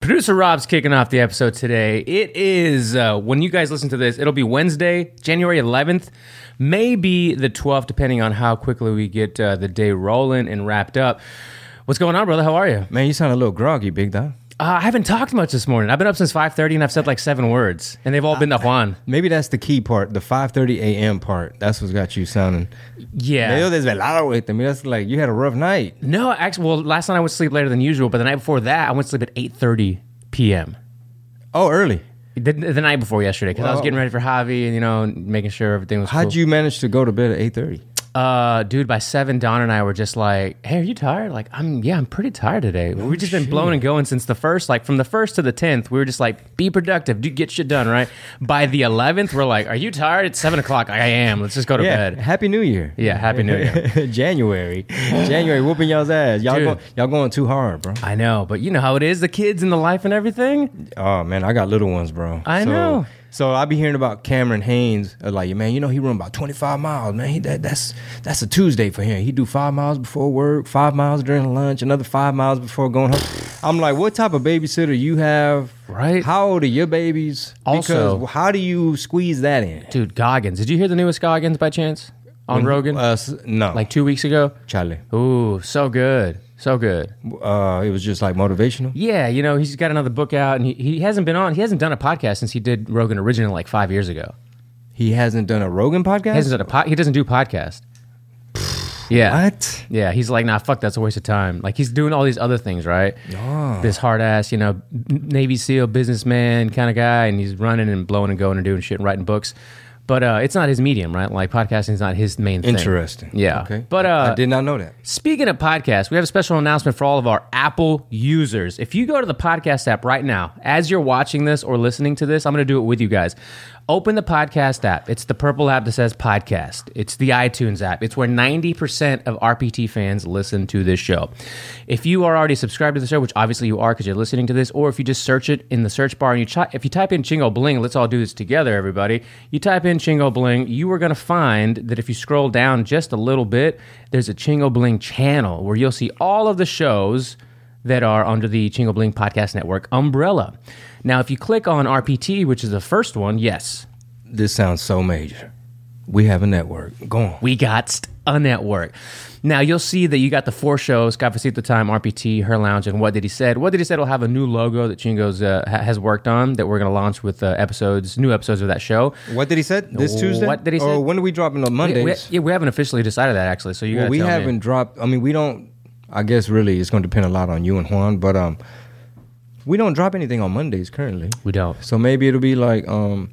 Producer Rob's kicking off the episode today. It is, uh, when you guys listen to this, it'll be Wednesday, January 11th, maybe the 12th, depending on how quickly we get uh, the day rolling and wrapped up. What's going on, brother? How are you? Man, you sound a little groggy, big dog. Uh, I haven't talked much this morning. I've been up since 5.30 and I've said like seven words, and they've all been to Juan. Maybe that's the key part, the 5:30 a.m. part. That's what's got you sounding. Yeah. Medio desvelado with mean, that's like you had a rough night. No, actually, well, last night I went to sleep later than usual, but the night before that, I went to sleep at 8.30 p.m. Oh, early. The, the night before yesterday, because I was Wow. getting ready for Javi and, you know, making sure everything was How'd cool. you manage to go to bed at 8:30? Uh, dude, by seven, Don and I were just like, "Hey, are you tired?" Like, I'm, yeah, I'm pretty tired today. We've just been blowing and going since the first, like, from the first to the tenth. We were just like, "Be productive, do get shit done." Right. By the eleventh, we're like, "Are you tired?" It's seven o'clock. I am. Let's just go to Yeah. bed. Happy New Year. Yeah, Happy New Year. January. January whooping y'all's ass. Y'all go, y'all going too hard, bro. I know, but you know how it is, the kids and the life and everything. Oh man, I got little ones, bro. I so, know. So I be hearing about Cameron Hanes, uh, like man, you know he run about twenty five miles, man. He, that, that's that's a Tuesday for him. He do five miles before work, five miles during lunch, another five miles before going home. I'm like, what type of babysitter you have? Right. How old are your babies? Also- because how do you squeeze that in? Dude, Goggins. Did you hear the newest Goggins by chance on Rogan? Uh, no, like two weeks ago. Charlie. Ooh, so good, so good. Uh, it was just like motivational. Yeah, you know, he's got another book out, and he, he hasn't been on. He hasn't done a podcast since he did Rogan originally, like five years ago. He hasn't done a Rogan podcast. He hasn't done a He doesn't do podcast. Yeah, What? yeah. He's like, nah, fuck, that's a waste of time. Like he's doing all these other things, right? Oh. This hard ass, you know, Navy SEAL businessman kind of guy, and he's running and blowing and going and doing shit and writing books. But uh, it's not his medium, right? Like podcasting is not his main thing. Interesting. Yeah. Okay. But uh, I did not know that. Speaking of podcasts, we have a special announcement for all of our Apple users. If you go to the podcast app right now, as you're watching this or listening to this, I'm going to do it with you guys. Open the podcast app. It's the purple app that says podcast. It's the iTunes app. It's where 90% of RPT fans listen to this show. If you are already subscribed to the show, which obviously you are because you're listening to this, or if you just search it in the search bar and you chi- if you type in Chingo Bling, let's all do this together, everybody. You type in Chingo Bling, you are going to find that if you scroll down just a little bit, there's a Chingo Bling channel where you'll see all of the shows that are under the Chingo Bling Podcast Network umbrella. Now, if you click on RPT, which is the first one, yes, This sounds so major. We have a network. Go on. we got a network. Now you'll see that you got the four shows: Cafecito Time, RPT, Her Lounge, and What Did He Said. What Did He Said will have a new logo that Chingo's uh, ha- has worked on that we're going to launch with uh, episodes, new episodes of that show. What did he said This Tuesday? What did he Or say? when do we drop in on We, Mondays? we- yeah, we haven't officially decided that actually. So you well, we tell haven't dropped. I mean, we don't. I guess really, it's going to depend a lot on you and Juan, but um, we don't drop anything on Mondays currently. We don't. So maybe it'll be like um,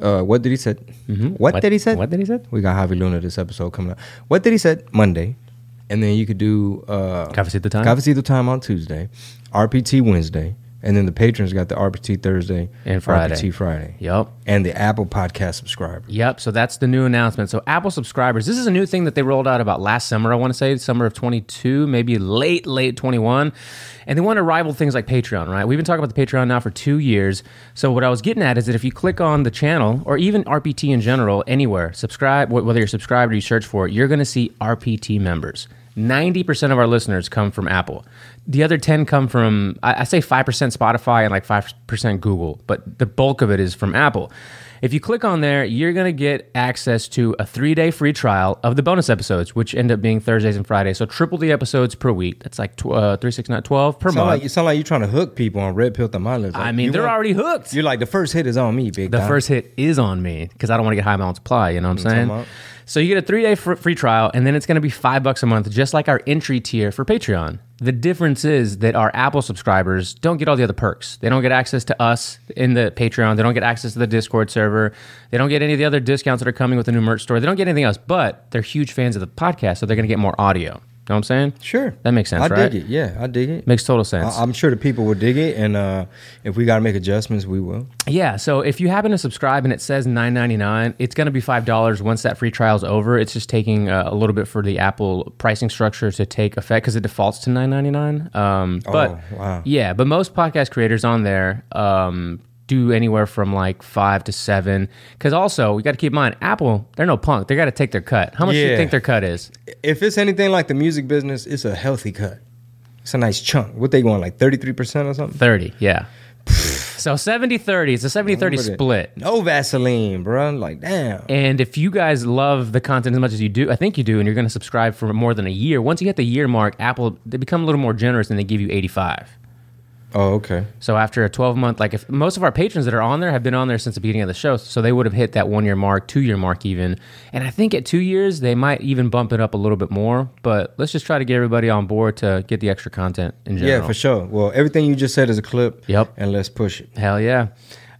uh, what did he said? Mhm. What, did he said? What did he said? We got Javi Luna this episode coming up. What did he said? Monday, and then you could do uh, Cafecito Time? Cafecito time on Tuesday, RPT Wednesday, and then the patrons got the RPT Thursday And Friday. RPT Friday, Yep. and the Apple Podcast subscriber. Yep. So that's the new announcement. So Apple subscribers, this is a new thing that they rolled out about last summer. I want to say summer of 22, maybe late, late 21. And they want to rival things like Patreon, right? We've been talking about the Patreon now for two years. So what I was getting at is that if you click on the channel or even RPT in general, anywhere, subscribe, whether you're subscribed or you search for it, you're going to see RPT members. 90% of our listeners come from Apple. The other 10 come from, I, I say 5% Spotify and like 5% Google, but the bulk of it is from Apple. If you click on there, you're going to get access to a three day free trial of the bonus episodes, which end up being Thursdays and Fridays. So triple the episodes per week. That's like tw- uh, 3, 6, 9, 12 per Sound month. like you sound like you're trying to hook people on Red Pill Tamales. Like, I mean, they're want- already hooked. You're like the first hit is on me, big. Guy. The first hit is on me because I don't want to get high multiply. You know what I'm talking saying? So you get a three day fr- free trial, and then it's going to be five bucks a month, just like our entry tier for Patreon. The difference is that our Apple subscribers don't get all the other perks. They don't get access to us in the Patreon. They don't get access to the Discord server. They don't get any of the other discounts that are coming with the new merch store. They don't get anything else, but they're huge fans of the podcast, so they're going to get more audio. Know what I'm saying? Sure, That makes sense, I right? dig it. Yeah, I dig it. Makes total sense. I, I'm sure the people will dig it, and uh, if we got to make adjustments, we will. Yeah, so if you happen to subscribe and it says nine ninety nine, it's going to be five dollars once that free trial's over. It's just taking uh, a little bit for the Apple pricing structure to take effect because it defaults to nine ninety nine. Um, but Oh, wow. yeah, but most podcast creators on there um, do anywhere from like five to seven. Because also we got to keep in mind, Apple they're no punk. They got to take their cut. How much do you think their cut is? If it's anything like the music business, it's a healthy cut. It's a nice chunk. What they going like thirty three percent or something? Thirty. Yeah. so 70-30. It's a 70-30 With it. split. No Vaseline, bro. Like damn. And if you guys love the content as much as you do, I think you do, and you're going to subscribe for more than a year, once you hit the year mark, Apple they become a little more generous and they give you 85. Oh, okay. So after a 12 month, like if most of our patrons that are on there have been on there since the beginning of the show, so they would have hit that one year mark, two year mark even. And I think at two years they might even bump it up a little bit more. But let's just try to get everybody on board to get the extra content in general. Yeah, for sure. Well, everything you just said is a clip. Yep. And let's push it. Hell yeah.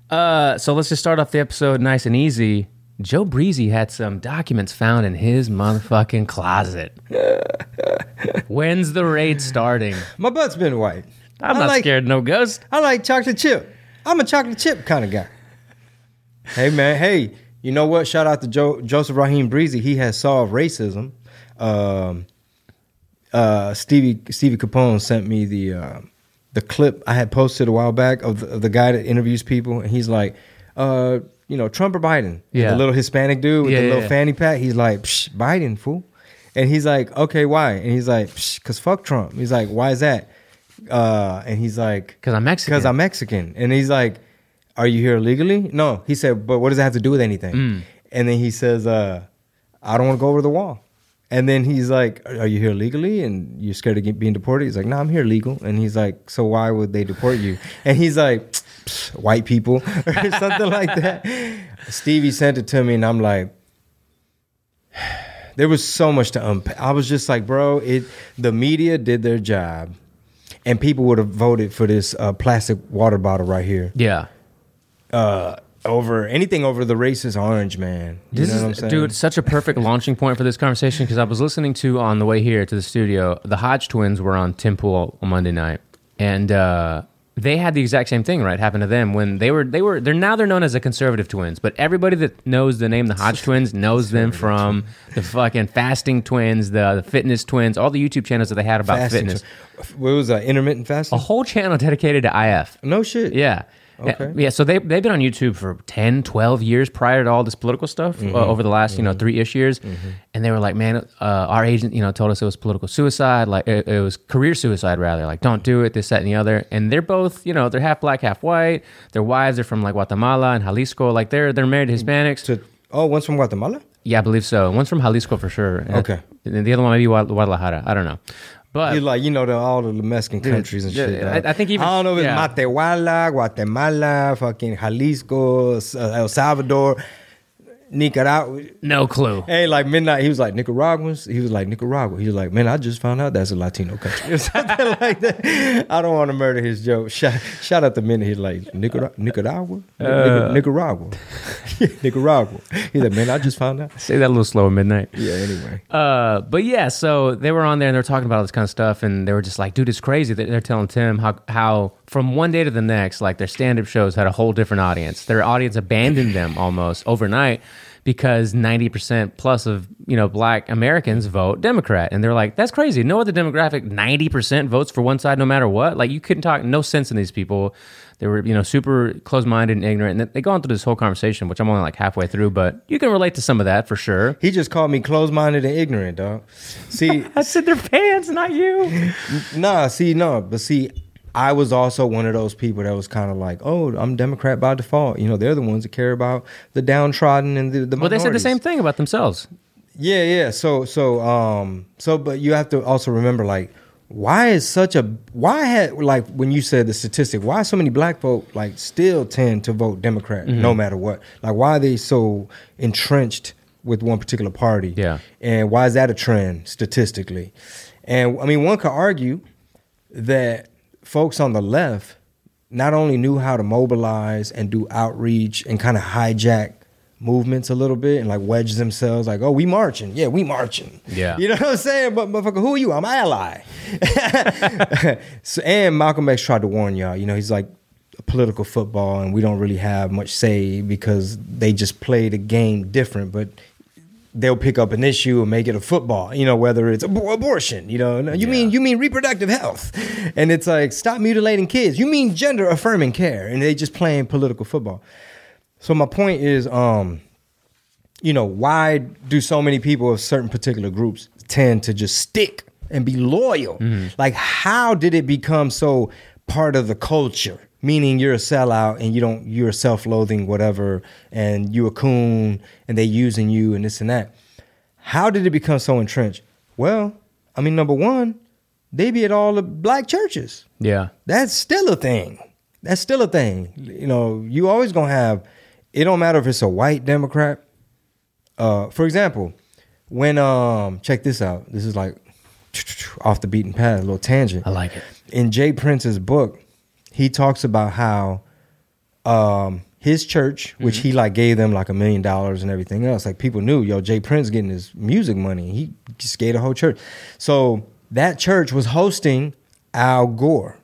Uh, so let's just start off the episode nice and easy. Joe Breezy had some documents found in his motherfucking closet. When's the raid starting? My butt's been white. I'm I not like, scared, of no ghost. I like chocolate chip. I'm a chocolate chip kind of guy. hey man, hey, you know what? Shout out to Joe, Joseph Raheem Breezy. He has solved racism. Um, uh, Stevie Stevie Capone sent me the uh, the clip I had posted a while back of the, of the guy that interviews people, and he's like, uh, you know, Trump or Biden? Yeah. the little Hispanic dude with Yeah, the yeah, little yeah. fanny pack. He's like, Psh, Biden, fool. And he's like, okay, why? And he's like, because fuck Trump. He's like, why is that? Uh, and he's like, Because I'm Mexican. because I'm Mexican. And he's like, Are you here legally? No. He said, But what does that have to do with anything? Mm. And then he says, uh, I don't want to go over the wall. And then he's like, Are you here legally? And you're scared of get, being deported? He's like, No, I'm here legal. And he's like, So why would they deport you? And he's like, White people or something like that. Stevie sent it to me, and I'm like, there was so much to unpack. I was just like, bro, it the media did their job, and people would have voted for this uh, plastic water bottle right here yeah. uh, over anything over the racist orange man. You This know is, what I'm saying? dude, such a perfect launching point for this conversation because I was listening to on the way here to the studio. The Hodge twins were on Tim Pool on Monday night, and uh, they had the exact same thing right happen to them when they were they were they're now they're known as the conservative twins, but everybody that knows the name the Hodge twins knows them from the fucking fasting twins, the, the fitness twins, all the YouTube channels that they had about Fasting. fitness. What was that? Intermittent fasting? A whole channel dedicated to IF. no shit. Yeah. Okay. Yeah, so they, they've been on YouTube for 10, 12 years prior to all this political stuff Mm-hmm. uh, over the last, you know, three ish years. And they were like, man, uh, our agent, you know, told us it was political suicide. Like, it, it was career suicide, rather. Like, don't do it, this, that, and the other. And they're both, you know, they're half black, half white. Their wives are from like Guatemala and Jalisco. Like, they're they're married to Hispanics. To, oh, one's from Guatemala. yeah, I believe so. One's from Jalisco for sure. Okay. And the other one maybe Guad- Guadalajara. I don't know. But You're like, you know, the, all the Mexican countries and yeah, shit. I- I think even- I don't know if it's yeah. Matehuala, Guatemala, fucking Jalisco, uh, El Salvador, Nicaragua. no clue. Hey, like midnight, he was like Nicaraguans. He was like Nicaragua. He was like, man, I just found out that's a Latino country or something like that. I don't want to murder his joke. Shout, shout out to minute He's like Nicara- Nicaragua, Uh. Nicaragua, Nicaragua. He's like, man, I just found out. Say that a little slower, midnight. Yeah. Anyway, Uh, but yeah, so they were on there and they were talking about all this kind of stuff, and they were just like, "Dude, it's crazy." They- They're telling Tim how how from one day to the next, like their stand up shows had a whole different audience. Their audience abandoned them almost overnight because ninety percent plus of you know black Americans vote Democrat, and they're like, "That's crazy." No other demographic ninety percent votes for one side, no matter what. Like you couldn't talk no sense in these people. They were, you know, super close-minded and ignorant. And they go on through this whole conversation, which I'm only like halfway through, but you can relate to some of that for sure. he just called me closed-minded and ignorant, dog. See, I said their pants, not you. Nah, see, no, but see, I was also one of those people that was kind of like, oh, I'm Democrat by default. You know, they're the ones that care about the downtrodden and the, the Well, they said the same thing about themselves. Yeah, yeah. So, so, um, so, but you have to also remember, like, why is such a why had like when you said the statistic, why so many black folk like still tend to vote Democrat no matter what? Like, why are they so entrenched with one particular party? Yeah. and why is that a trend statistically? And I mean, one could argue that folks on the left not only knew how to mobilize and do outreach and kind of hijack movements a little bit and like wedge themselves like, oh, we marching. Yeah, we marching. Yeah. You know what I'm saying? But motherfucker, who are you? I'm an ally. so, and Malcolm X tried to warn y'all, you know, he's like political football and we don't really have much say because they just play the game different, but they'll pick up an issue and make it a football, you know, whether it's ab- abortion, you know, you mean you mean reproductive health. And it's like stop mutilating kids. You mean gender affirming care and they just playing political football. So my point is um you know, why do so many people of certain particular groups tend to just stick and be loyal? Like, how did it become so part of the culture? Meaning you're a sellout and you don't, you're self-loathing whatever, and you a coon and they using you and this and that. How did it become so entrenched? Well, I mean, number one, they be at all the black churches Yeah. that's still a thing. That's still a thing. You know, you always gonna have. It don't matter if it's a white Democrat. Uh, for example, when um, check this out. This is like off the beaten path, a little tangent. I like it. In J. Prince's book, he talks about how um his church, which he like gave them like a million dollars and everything else. Like people knew, yo, J. Prince getting his music money. He just gave the whole church. So that church was hosting Al Gore.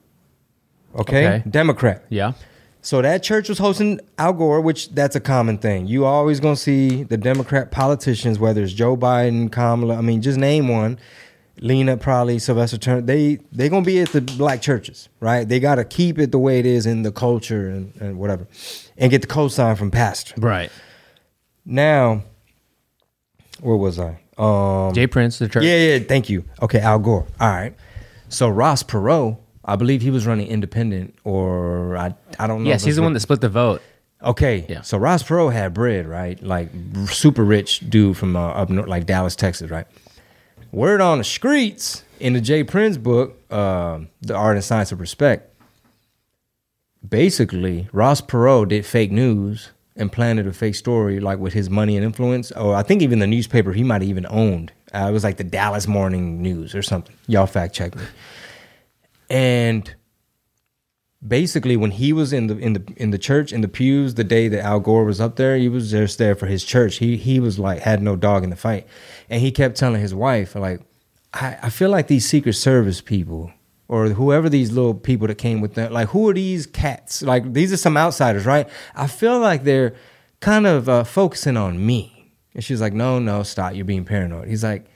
Okay? Okay. Democrat. Yeah. So that church was hosting Al Gore, which that's a common thing. You always gonna see the Democrat politicians, whether it's Joe Biden, Kamala. I mean, just name one. Lena, probably Sylvester Turner. They they gonna be at the black churches, right? They gotta keep it the way it is in the culture and, and whatever, and get the cosign from pastor. Right. Now, where was I? Um, J. Prince, the church. yeah, yeah. Thank you. Okay, Al Gore. All right. So Ross Perot, I believe he was running independent, or I I don't know. Yes, he's the one that split the vote. Okay. Yeah. So Ross Perot had bread, right? Like super rich dude from uh, up north, like Dallas, Texas, right? Word on the streets in the J. Prince book, uh, The Art and Science of Respect. Basically, Ross Perot did fake news and planted a fake story, like with his money and influence. Or I think even the newspaper he might have even owned. Uh, it was like the Dallas Morning News or something. Y'all fact check me. And basically when he was in the in the in the church in the pews the day that Al Gore was up there, he was just there for his church. He he was like had no dog in the fight, and he kept telling his wife like, I, I feel like these Secret Service people or whoever these little people that came with them, like who are these cats? Like these are some outsiders, right? I feel like they're kind of uh, focusing on me, and she's like, No, no, stop, you're being paranoid. He's like,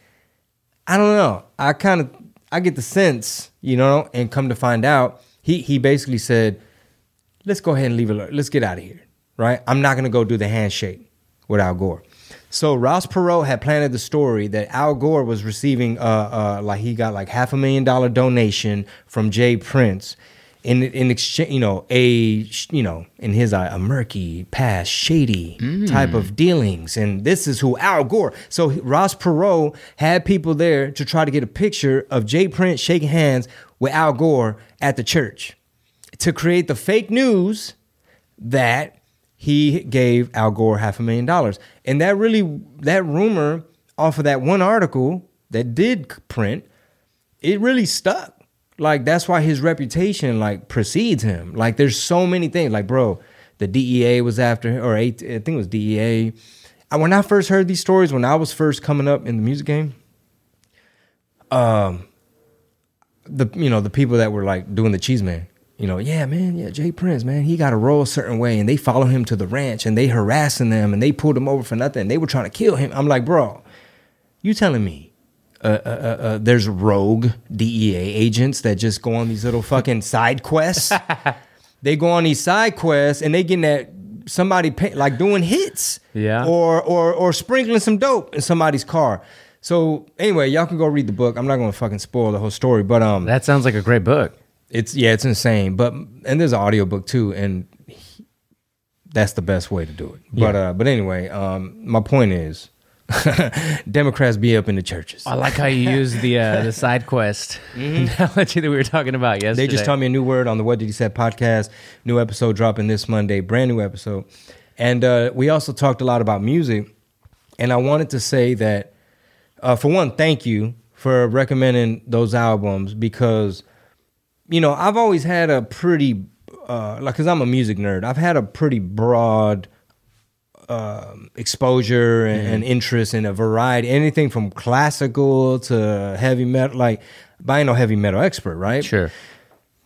I don't know. I kind of I get the sense, you know, and come to find out, he he basically said, "Let's go ahead and leave it. Let's get out of here." Right? I'm not gonna go do the handshake with Al Gore. So Ross Perot had planted the story that Al Gore was receiving, uh, uh, like he got like half a million dollar donation from J. Prince, in in exchange, you know, a you know, in his eye, a murky, past, shady type of dealings, and this is who Al Gore. So Ross Perot had people there to try to get a picture of Jay Prince shaking hands with Al Gore at the church to create the fake news that he gave Al Gore half a million dollars. And that really, that rumor off of that one article that did print, it really stuck. Like that's why his reputation like precedes him. Like there's so many things. Like bro, the DEA was after him, or I think it was DEA. When I first heard these stories, when I was first coming up in the music game, um, the you know the people that were like doing the cheese man you know yeah man yeah jay prince man he got to roll a certain way and they follow him to the ranch and they harassing them and they pulled him over for nothing they were trying to kill him. I'm like bro you telling me uh, uh, uh, uh, there's rogue dea agents that just go on these little fucking side quests? They go on these side quests and they getting that somebody pay, like doing hits Yeah. or or or sprinkling some dope in somebody's car so anyway y'all can go read the book i'm not gonna fucking spoil the whole story but um That sounds like a great book. it's yeah, it's insane. But and there's an audiobook too, and he- that's the best way to do it. But uh, but anyway, um, my point is, Democrats be up in the churches. I like how you use the uh, the side quest analogy that we were talking about yesterday. They just taught me a new word on the What Did He Said podcast. New episode dropping this Monday, brand new episode. And uh, we also talked a lot about music. And I wanted to say that, uh, for one, thank you for recommending those albums because, you know, I've always had a pretty, uh, like, because I'm a music nerd, I've had a pretty broad um, exposure and, and interest in a variety, anything from classical to heavy metal. Like, but I ain't no heavy metal expert, right? Sure.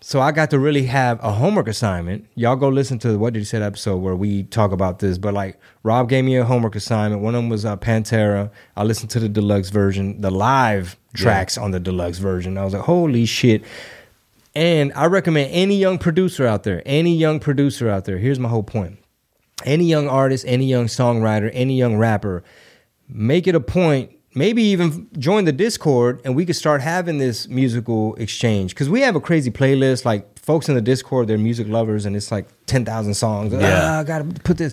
So I got to really have a homework assignment. Y'all go listen to what did he say episode where we talk about this. But like Rob gave me a homework assignment. One of them was uh, Pantera. I listened to the deluxe version, the live tracks on the deluxe version. I was like, holy shit. And I recommend any young producer out there, any young producer out there. Here's my whole point. Any young artist, any young songwriter, any young rapper, make it a point maybe even join the discord and we could start having this musical exchange because we have a crazy playlist like folks in the discord they're music lovers and it's like 10000 songs Yeah. ah, i gotta put this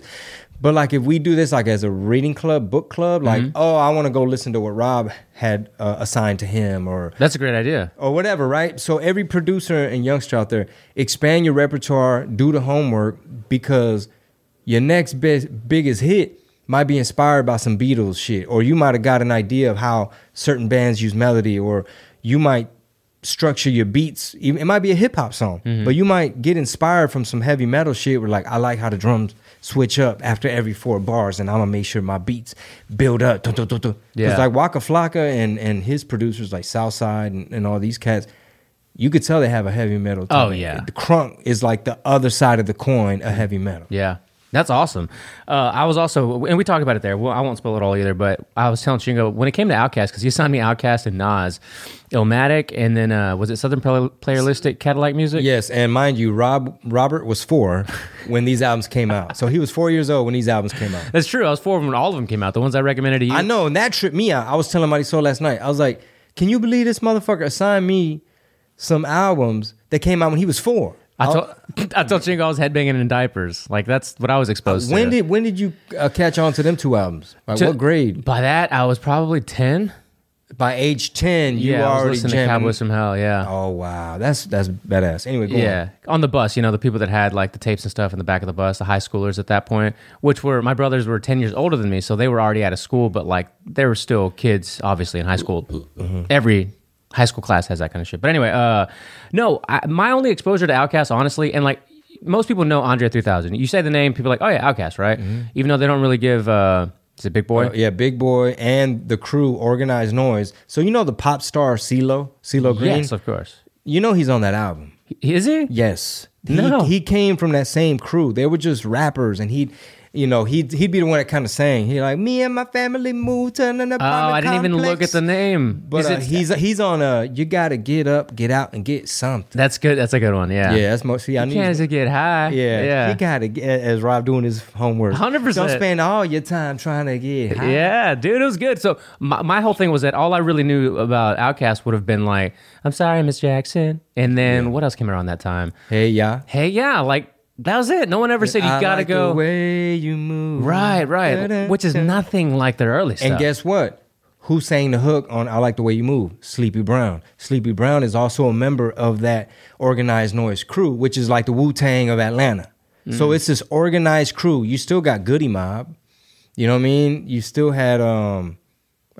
but like if we do this like as a reading club book club like Mm-hmm. oh i want to go listen to what rob had uh, assigned to him or That's a great idea. or whatever, right? So every producer and youngster out there, expand your repertoire, do the homework because your next best biggest hit might be inspired by some Beatles shit, or you might have got an idea of how certain bands use melody, or you might structure your beats. Even- It might be a hip hop song, mm-hmm. but you might get inspired from some heavy metal shit. Where like I like how the drums switch up after every four bars, and I'm gonna make sure my beats build up. Dun, dun, dun, dun. 'Cause Yeah. like Waka Flocka and and his producers like Southside and, and all these cats, you could tell they have a heavy metal. Oh, yeah. the crunk is like the other side of the coin a mm-hmm. heavy metal. Yeah. That's awesome. Uh, I was also, and we talked about it there. Well, I won't spoil it all either, but I was telling Chingo when it came to Outkast, because he signed me Outkast and Nas, Illmatic, and then uh, was it Southern Play- Playerlistic Cadillac Music? Yes, and mind you, Rob Robert was four when these albums came out, so he was four years old when these albums came out. That's true. I was four when all of them came out. The ones I recommended to you. I know, and that tripped me out. I was telling Soul last night. I was like, "Can you believe this motherfucker assigned me some albums that came out when he was four? I told, I told Chingo I was headbanging in diapers. Like that's what I was exposed when to. did when did you uh, catch on to them two albums? Like To- what grade? By that, I was probably ten. By age ten, you yeah, I was listening to. Cowboys from Hell. Yeah. Oh wow, that's that's badass. Anyway, go Yeah, on the bus, you know, the people that had like the tapes and stuff in the back of the bus, the high schoolers at that point, which were my brothers were 10 years older than me, so they were already out of school, but like they were still kids, obviously, in high school. Mm-hmm. Every high school class has that kind of shit. But anyway, uh, no, I, my only exposure to Outkast, honestly, and like most people know Andre 3000. You say the name, people are like, oh yeah, Outkast, right? Even though they don't really give, uh, is it Big Boi? Mm-hmm. Uh, yeah, Big Boi and the crew, Organized Noise. So you know the pop star CeeLo, CeeLo Green. yes, of course. You know he's on that album. Is he? Yes. He, No. he came from that same crew. They were just rappers, and he'd, you know, he'd he'd be the one that kind of sang. He like me and my family moved to an apartment Oh, I didn't even look at the name. But uh, he's he's on a. You got to get up, get out, and get something. that's good. That's a good one. Yeah. Yeah, that's most. See, I You need. can't just get high. yeah, Yeah. he got to get as Rob doing his homework. 100%. Don't spend all your time trying to get high. Yeah, dude, it was good. So my, my whole thing was that all I really knew about Outkast would have been like, "I'm sorry, Miss Jackson," and then what else came around that time? Hey, yeah. Hey, yeah, like that was it. No one ever said you I gotta like go. The way you move. right, right, which is nothing like their early stuff. And guess what? Who sang the hook on I Like the Way You Move? Sleepy Brown. Sleepy Brown is also a member of that organized noise crew, which is like the Wu Tang of Atlanta. Mm. So it's this organized crew. You still got Goodie Mob. You know what I mean? You still had um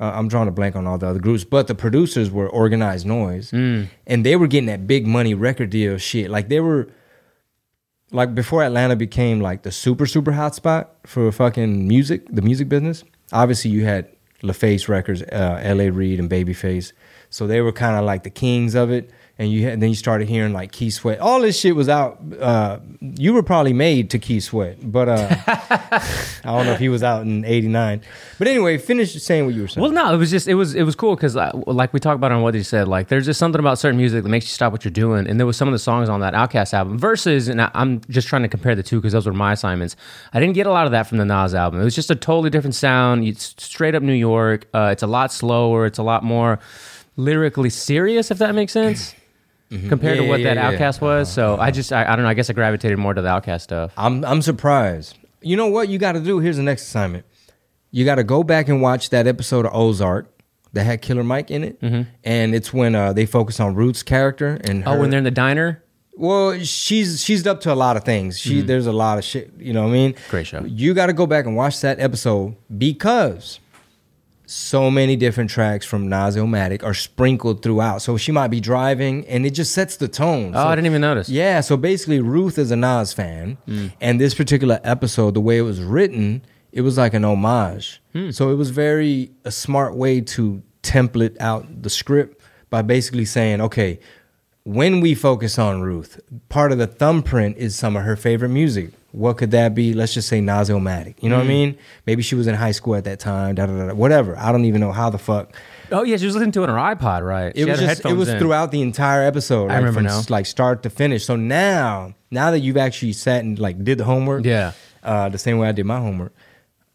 uh, I'm drawing a blank on all the other groups, but the producers were organized noise. Mm. And they were getting that big money record deal shit. Like they were like before Atlanta became like the super super hot spot for fucking music, the music business. Obviously, you had LaFace Records, uh, L.A. Reid, and Babyface, so they were kind of like the kings of it. And you had, then you started hearing like Keith Sweat. All this shit was out. Uh, you were probably made to Keith Sweat, but uh, I don't know if he was out in '89. But anyway, finish saying what you were saying. Well, no, it was just it was it was cool because like we talked about on what he said, like there's just something about certain music that makes you stop what you're doing, and there was some of the songs on that Outkast album versus, and I, I'm just trying to compare the two because those were my assignments. I didn't get a lot of that from the Nas album. It was just a totally different sound. It's straight up New York. Uh, it's a lot slower. It's a lot more lyrically serious, if that makes sense. Mm-hmm. Compared Yeah, to what yeah, that yeah, yeah. Outkast was, so I just I, I don't know. I guess I gravitated more to the Outkast stuff. I'm I'm surprised. You know what you got to do? Here's the next assignment. You got to go back and watch that episode of Ozark that had Killer Mike in it, mm-hmm. and it's when uh, they focus on Ruth's character and her, Oh, when they're in the diner, well, she's she's up to a lot of things. She mm-hmm. there's a lot of shit. You know what I mean? Great show. You got to go back and watch that episode because so many different tracks from Nas Illmatic are sprinkled throughout. So she might be driving, and it just sets the tone. Oh, So- I didn't even notice. yeah, so basically Ruth is a Nas fan, and this particular episode, the way it was written, it was like an homage. Hmm. So it was very a smart way to template out the script by basically saying, okay, when we focus on Ruth, part of the thumbprint is some of her favorite music. What could that be? Let's just say Nazomatic. You know Hmm. what I mean? Maybe she was in high school at that time. Da, da, da, da, whatever. I don't even know how the fuck. Oh yeah, she was listening to it on her iPod, right? It She was just it was in. throughout the entire episode. I remember from now. like start to finish. So now, now that you've actually sat and like did the homework, Yeah. uh, the same way I did my homework.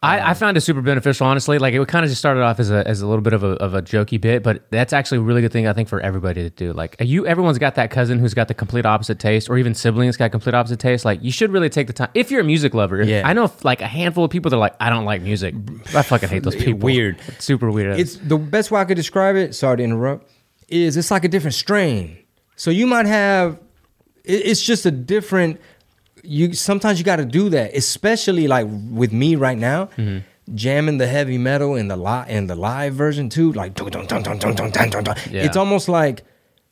I, I um, found it super beneficial, honestly. Like it kind of just started off as a as a little bit of a of a jokey bit, but that's actually a really good thing I think for everybody to do. Like you, everyone's got that cousin who's got the complete opposite taste, or even siblings got complete opposite taste. Like you should really take the time if you're a music lover. Yeah. I know like a handful of people that are like I don't like music. I fucking hate those people. Weird. It's super weird. It's the best way I could describe it. Sorry to interrupt. Is it's like a different strain. So you might have. It's just a different you sometimes you got to do that, especially like with me right now. Mm-hmm jamming the heavy metal in the live in the live version too, like dun, dun, dun, dun, dun, dun, dun, dun. Yeah. it's almost like,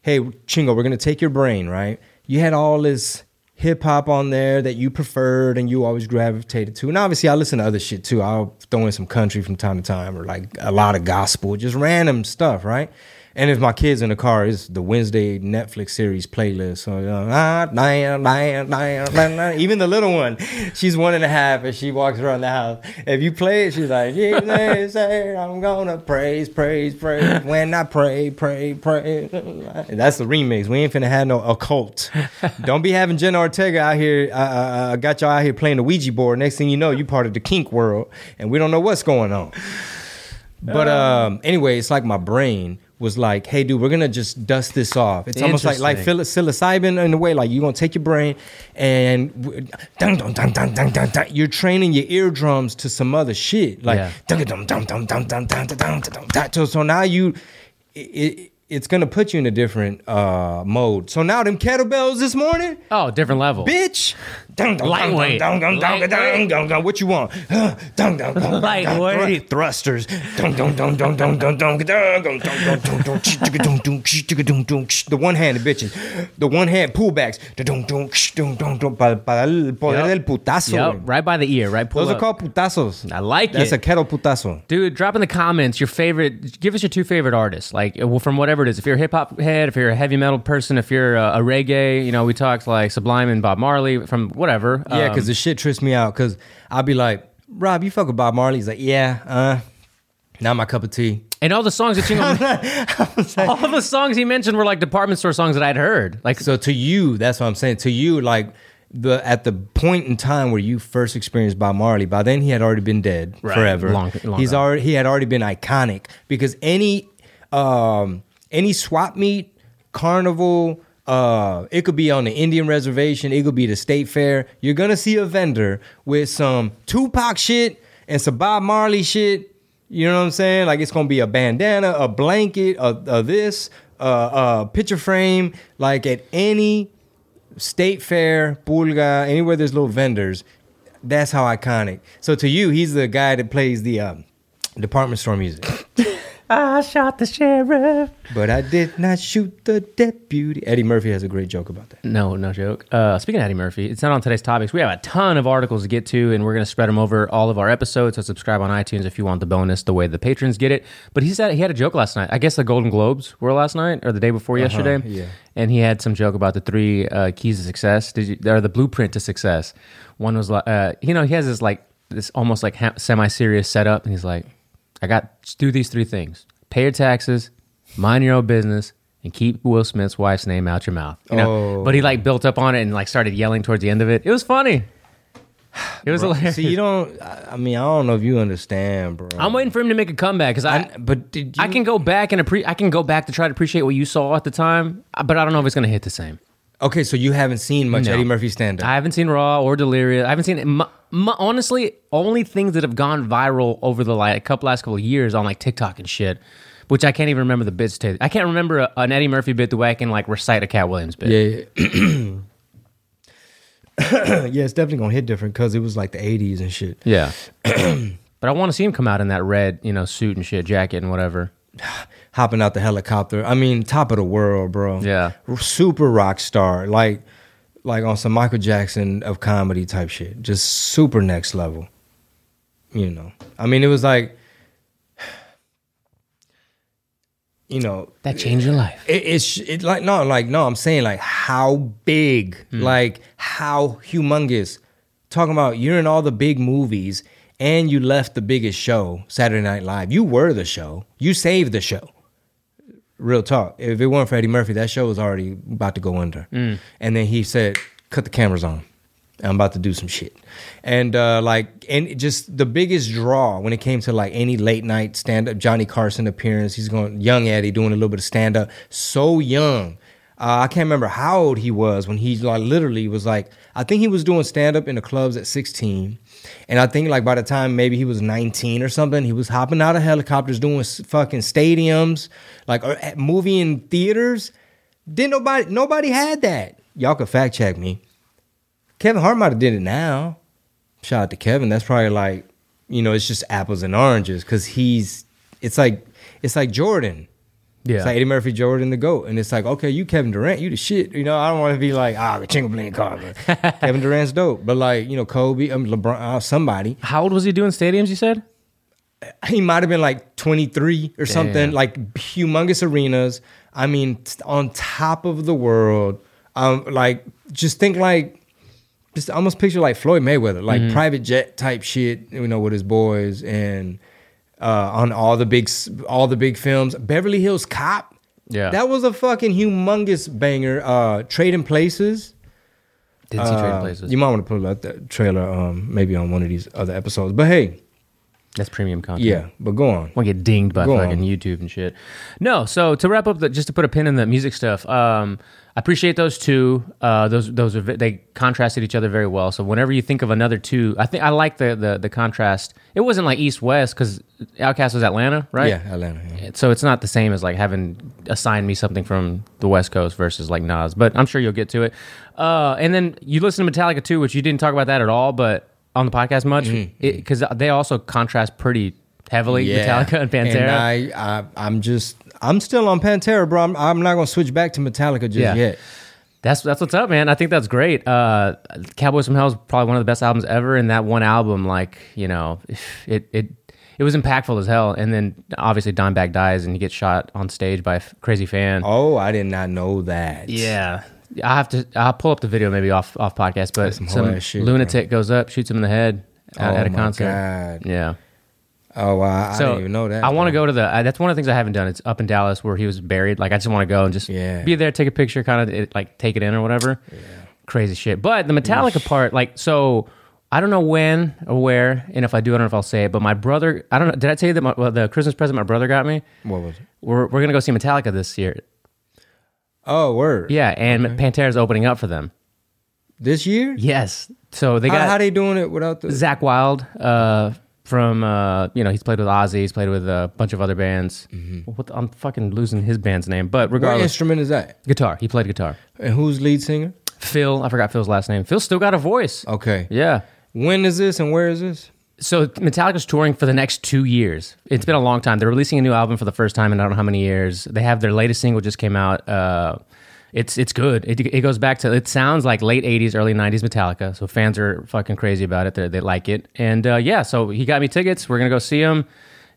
hey Chingo, we're gonna take your brain, right? You had all this hip hop on there that you preferred and you always gravitated to, and obviously I listen to other shit too. I'll throw in some country from time to time or like a lot of gospel, just random stuff, right? And if my kids in the car, it's the Wednesday Netflix series playlist. So you know, ah, nah, nah, nah, nah, nah. even the little one, she's one and a half, and she walks around the house. If you play it, she's like, "Jesus, I'm gonna praise, praise, praise. When I pray, pray, pray." That's the remix. We ain't finna have no occult. Don't be having Jenna Ortega out here. I uh, uh, got y'all out here playing the Ouija board. Next thing you know, you part of the kink world, and we don't know what's going on. But um, anyway, it's like my brain was like, "Hey, dude, we're gonna just dust this off." It's almost like like phil- psilocybin in a way. Like you're gonna take your brain and w- dun, dun, dun, dun, dun, dun, dun. you're training your eardrums to some other shit. Like Yeah. dun, dun, dun, dun, dun, dun, dun, dun, dun, dun, dun. so so now you. It, it's gonna put you in a different uh, mode. So now them kettlebells this morning. Oh, different level, bitch. Lightweight. What you want? Lightweight thrusters. The one-handed bitches. The one-hand pullbacks. Para. Yep, right by the ear, right? Pull Those up. are called putazos. I like That's it. That's a kettle putazo. Dude, drop in the comments your favorite. Give us your two favorite artists, like from whatever it is. If you're a hip hop head, if you're a heavy metal person, if you're a, a reggae, you know, we talked like Sublime and Bob Marley from whatever. Yeah, Um, because the shit trips me out. Because I'll be like, Rob, you fuck with Bob Marley? He's like, yeah, uh, not my cup of tea. and all the songs that you all the songs he mentioned were like department store songs that I'd heard. Like, So to you, that's what I'm saying. To you, like the at the point in time where you first experienced Bob Marley, by then he had already been dead Right. forever. Long- long He's already he had already been iconic because any um any swap meet, carnival, uh, it could be on the Indian reservation, it could be the state fair. You're gonna see a vendor with some Tupac shit and some Bob Marley shit. You know what I'm saying? Like it's gonna be a bandana, a blanket, a, a this, uh, a picture frame. Like at any state fair, pulga, anywhere there's little vendors, that's how iconic. So to you, he's the guy that plays the um, department store music. I shot the sheriff. But I did not shoot the deputy. Eddie Murphy has a great joke about that. No, no joke. Uh, speaking of Eddie Murphy, it's not on today's topics. We have a ton of articles to get to, and we're going to spread them over all of our episodes. So subscribe on iTunes if you want the bonus, the way the patrons get it. But he said he had a joke last night. I guess the Golden Globes were last night or the day before yesterday. yeah. And he had some joke about the three uh, keys to success. Did you, or the blueprint to success. One was like, uh, you know, he has this like this almost like ha- semi-serious setup, and he's like, I got do these three things: pay your taxes, mind your own business, and keep Will Smith's wife's name out your mouth. You know? Oh. But he like built up on it and like started yelling towards the end of it. It was funny. It was hilarious. See, you don't. I I mean, I don't know if you understand, bro. I'm waiting for him to make a comeback because I, I- but did you, I can go back and appre- I can go back to try to appreciate what you saw at the time, but I don't know if it's gonna hit the same. Okay, so you haven't seen much No. Eddie Murphy stand up. I haven't seen Raw or Delirious. I haven't seen m- m- honestly only things that have gone viral over the like couple last couple of years on like TikTok and shit, which I can't even remember the bits to. I can't remember a, an Eddie Murphy bit the way I can like recite a Katt Williams bit. Yeah, yeah. yeah, it's definitely gonna hit different because it was like the '80s and shit. Yeah. but I want to see him come out in that red, you know, suit and shit, jacket and whatever. Hopping out the helicopter. I mean, top of the world, bro. Yeah. super rock star, like like on some Michael Jackson of comedy type shit. Just super next level. you know, I mean, it was like, you know, That changed your life. it, it's it like no, like no. I'm saying like how big, hmm. like how humongous. Talking about you're in all the big movies and you left the biggest show, Saturday Night Live. You were the show. You saved the show. Real talk. If it weren't for Eddie Murphy, that show was already about to go under. And then he said, "Cut the cameras on. I'm about to do some shit." And uh, like, and just the biggest draw when it came to like any late night stand up, Johnny Carson appearance. He's going young Eddie doing a little bit of stand up. So young. Uh, I can't remember how old he was when he like literally was like I think he was doing stand up in the clubs at 16, and I think like by the time maybe he was 19 or something, he was hopping out of helicopters doing fucking stadiums, like or at movie in theaters. Didn't nobody nobody had that. Y'all could fact check me. Kevin Hart might have did it now. Shout out to Kevin. That's probably like you know it's just apples and oranges because he's it's like it's like Jordan. Yeah. It's like Eddie Murphy, Jordan, the GOAT. And it's like, okay, you Kevin Durant, you the shit. You know, I don't want to be like, ah, the Chingo Bling Carver. Kevin Durant's dope. But like, you know, Kobe, um, LeBron, uh, somebody. How old was he doing stadiums? You said. He might have been like 23 or something, like humongous arenas. I mean, on top of the world. Um, like, just think like, just almost picture like Floyd Mayweather, like Mm-hmm. private jet type shit, you know, with his boys and uh, on all the big, all the big films. Beverly Hills Cop. Yeah. That was a fucking humongous banger. Uh, Trading Places. Didn't see Trading Uh, Places. You might want to put out that trailer, um, maybe on one of these other episodes. But hey, That's premium content. yeah. But go on. want to get dinged by Go fucking on. YouTube and shit. No, so to wrap up, the, just to put a pin in the music stuff, um, I appreciate those two. Uh, those those are they contrasted each other very well. So whenever you think of another two, I think I like the the, the contrast. It wasn't like East West because Outkast was Atlanta, right? Yeah, Atlanta. Yeah. So it's not the same as like having assigned me something from the West Coast versus like Nas, but I'm sure you'll get to it. Uh, and then you listen to Metallica too, which you didn't talk about that at all, but on the podcast much because they also contrast pretty heavily. Metallica and Pantera. And I, I, I'm just, I'm still on Pantera, bro. I'm, I'm not gonna switch back to Metallica just Yeah. yet. That's that's what's up, man. I think that's great. Uh, Cowboys from Hell is probably one of the best albums ever, and that one album, like you know, it it it was impactful as hell. And then obviously Dimebag dies, and he gets shot on stage by a f- crazy fan. Oh, I did not know that. Yeah, I have to. I'll pull up the video maybe off off podcast, but some some, shit, lunatic goes up, shoots him in the head at, Oh at a concert. God. Yeah. Oh, wow. I So didn't even know that. I want to go to the. Uh, that's one of the things I haven't done. It's up in Dallas where he was buried. Like I just want to go and just Yeah. be there, take a picture, kind of like take it in or whatever. Crazy shit. But the Metallica part, like so. I don't know when or where, and if I do, I don't know if I'll say it. But my brother, I don't know. Did I tell you that my, well, the Christmas present my brother got me? What was it? We're, we're gonna go see Metallica this year. Oh, word. Yeah, and Pantera's opening up for them. This year? Yes. So they got how they doing it without the? Zakk Wylde uh, from uh, you know he's played with Ozzy, he's played with a bunch of other bands. What the- I'm fucking losing his band's name, but What regardless, instrument is that? guitar. He played guitar. And who's lead singer? Phil, I forgot Phil's last name. Phil still got a voice. Okay. Yeah. When is this and where is this? So Metallica's touring for the next two years. It's been a long time. They're releasing a new album for the first time in I don't know how many years. They have their latest single just came out. Uh, it's it's good. It, it goes back to it sounds like late '80s, early '90s Metallica. So fans are fucking crazy about it. They, they like it. And uh, yeah, so he got me tickets. We're gonna go see him.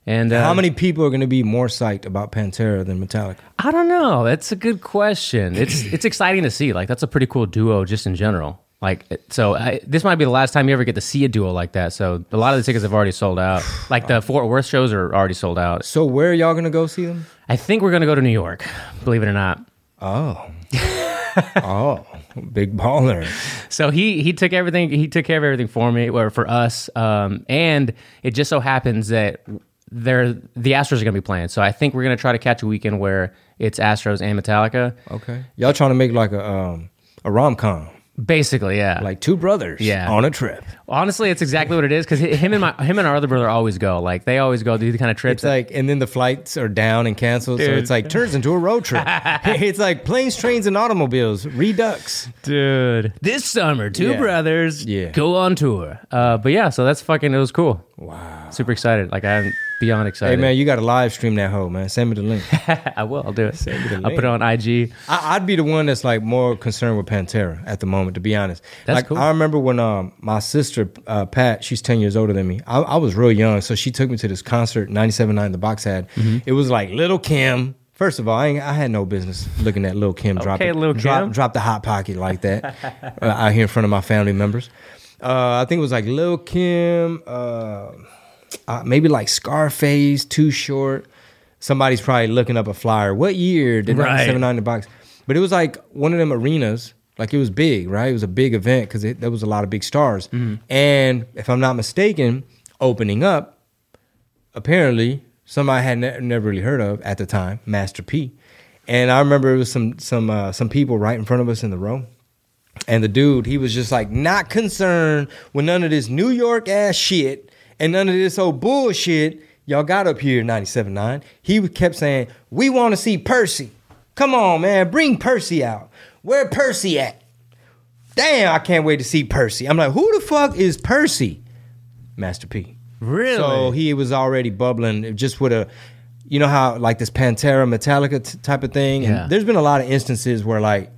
And uh, How many people are going to be more psyched about Pantera than Metallica? I don't know. That's a good question. It's it's exciting to see. Like that's a pretty cool duo just in general. Like so, I, this might be the last time you ever get to see a duo like that. So a lot of the tickets have already sold out. Like the Fort Worth shows are already sold out. So where are y'all going to go see them? I think we're gonna go to New York. Believe it or not. Oh. oh, big baller. So he he took everything. He took care of everything for me or for us. Um, and it just so happens that they're the Astros are gonna be playing. So I think we're gonna try to catch a weekend where it's Astros and Metallica. Okay. Y'all trying to make like a um a rom com, Basically, yeah. like two brothers, Yeah. on a trip. Honestly, it's exactly what it is because him and my him and our other brother always go. Like they always go do the kind of trips. It's like, and then the flights are down and canceled, so Dude. it's like turns into a road trip. it's like planes, trains, and automobiles, redux. dude, this summer, two Yeah. brothers Yeah. go on tour. Uh, but yeah, so that's fucking. It was cool. Wow. Super excited. Like I, beyond excited. Hey man, you got to live stream that hoe, man. Send me the link. I will. I'll do it. me the I'll put it on IG. I, I'd be the one that's like more concerned with Pantera at the moment, to be honest. That's like cool. I remember when um, my sister uh, Pat, she's ten years older than me. I, I was real young, so she took me to this concert, 97.9 The Box had. Mm-hmm. It was like Little Kim. First of all, I, ain't, I had no business looking at Little Kim drop Okay, it, Lil' drop, Kim. drop the hot pocket like that uh, out here in front of my family members. Uh, I think it was like Lil Kim, uh, maybe like Scarface, Too Short. Somebody's probably looking up a flyer. What year did Right. 97.9 The Box? But it was like one of them arenas. Like it was big, right? It was a big event because there was a lot of big stars. And if I'm not mistaken, opening up, apparently somebody I had ne- never really heard of at the time, Master P. And I remember it was some some uh, some people right in front of us in the row. And the dude, he was just like not concerned with none of this New York ass shit and none of this old bullshit y'all got up here in 97.9. He kept saying, We want to see Percy. Come on, man, bring Percy out. Where Percy at? Damn, I can't wait to see Percy. I'm like, who the fuck is Percy? Master P. Really? So he was already bubbling just with a, you know how like this Pantera Metallica t- type of thing. Yeah. And there's been a lot of instances where like,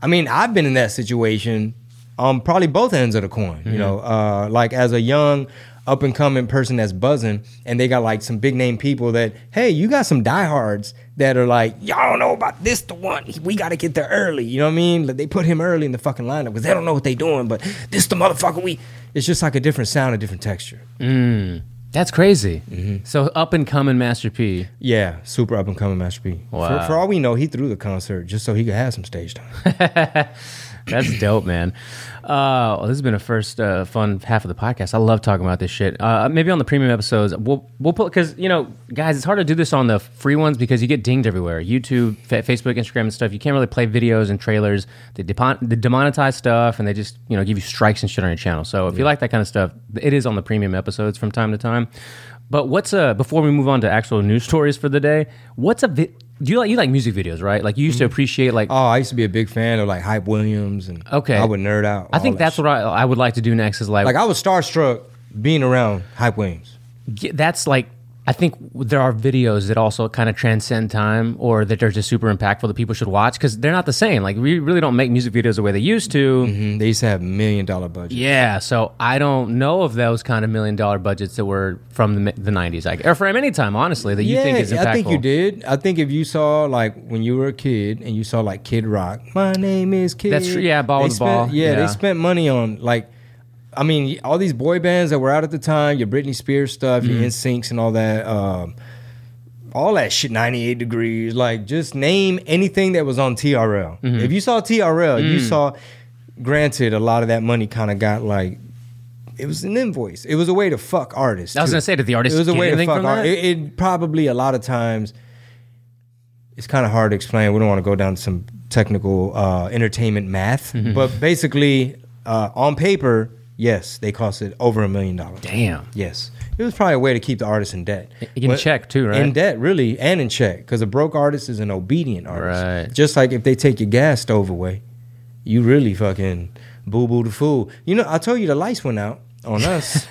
I mean, I've been in that situation on probably both ends of the coin. Mm-hmm. You know, uh, like as a young up and coming person that's buzzing, and they got like some big name people that, hey, you got some diehards that are like, y'all don't know about this the one. We got to get there early. You know what I mean? Like, they put him early in the fucking lineup because they don't know what they doing. But this the motherfucker. We. It's just like a different sound, a different texture. Mm, that's crazy. Mm-hmm. So up and coming Master P. Yeah, super up and coming Master P. Wow. For, for all we know, he threw the concert just so he could have some stage time. That's dope, man. Uh, well, this has been a first uh, fun half of the podcast. I love talking about this shit. Uh, maybe on the premium episodes, we'll we'll put because you know, guys, it's hard to do this on the free ones because you get dinged everywhere. YouTube, fa- Facebook, Instagram, and stuff. You can't really play videos and trailers. They, depon- they demonetize stuff and they just you know give you strikes and shit on your channel. So if you like that kind of stuff, it is on the premium episodes from time to time. But what's a before we move on to actual news stories for the day? What's a vi- do you like you like music videos, right? Like you used to mm-hmm. appreciate like Oh, I used to be a big fan of like Hype Williams and Okay. I would nerd out. I think that's what I, I would like to do next is like, like I was starstruck being around Hype Williams. get- that's like I think there are videos that also kind of transcend time or that are just super impactful that people should watch because they're not the same. Like we really don't make music videos the way they used to. Mhm. They used to have million dollar budgets. Yeah, so I don't know of those kind of million dollar budgets that were from the, the 90s like, or from any time, honestly, that you think is impactful. I think you did. I think if you saw like when you were a kid and you saw like Kid Rock, my name is Kid. That's true. Yeah, Ball They with spent- Ball. Yeah, Yeah. they spent money on like, I mean, all these boy bands that were out at the time, your Britney Spears stuff, your Mm-hmm. NSYNCs and all that. Um, all that shit, 98 degrees. Like, just name anything that was on TRL. Mm-hmm. If you saw TRL, you Mm. saw, granted, a lot of that money kind of got like, it was an invoice. It was a way to fuck artists. I was too. gonna say, did the artist It was a way to fuck from art. that? It, it probably a lot of times. It's kind of hard to explain. We don't want to go down some technical uh, entertainment math, Mm-hmm. but basically, uh, on paper, yes, they costed over a million dollars. Damn. Yes. It was probably a way to keep the artist in debt. In But- check, too, right? In debt, really, and in check. Because a broke artist is an obedient artist. Right. Just like if they take your gas stove away, you really fucking boo boo the fool. You know, I told you the lights went out on us.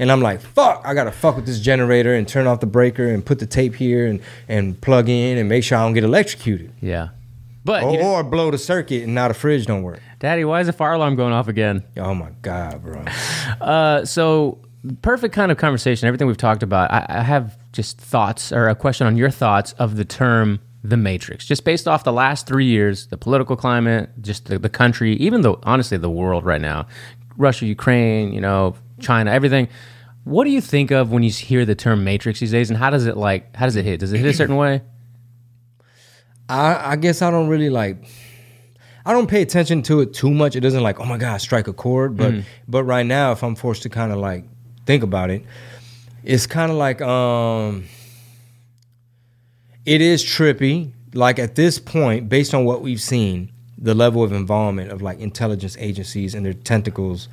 and I'm like, fuck, I gotta fuck with this generator and turn off the breaker and put the tape here and, and plug in and make sure I don't get electrocuted. Yeah. But, Or, or blow the circuit and now the fridge don't work. Daddy, why is the fire alarm going off again? Oh my God, bro. Uh, so perfect kind of conversation. Everything we've talked about. I, I have just thoughts or a question on your thoughts of the term the matrix just based off the last three years the political climate just the, the country even though honestly the world right now russia ukraine you know china everything what do you think of when you hear the term matrix these days and how does it like how does it hit does it hit a certain way I, I guess I don't really like. I don't pay attention to it too much. It doesn't like, oh my god, strike a chord. But but right now, if I'm forced to kind of like think about it, it's kind of like um, it is trippy. Like at this point, based on what we've seen, the level of involvement of like intelligence agencies and their tentacles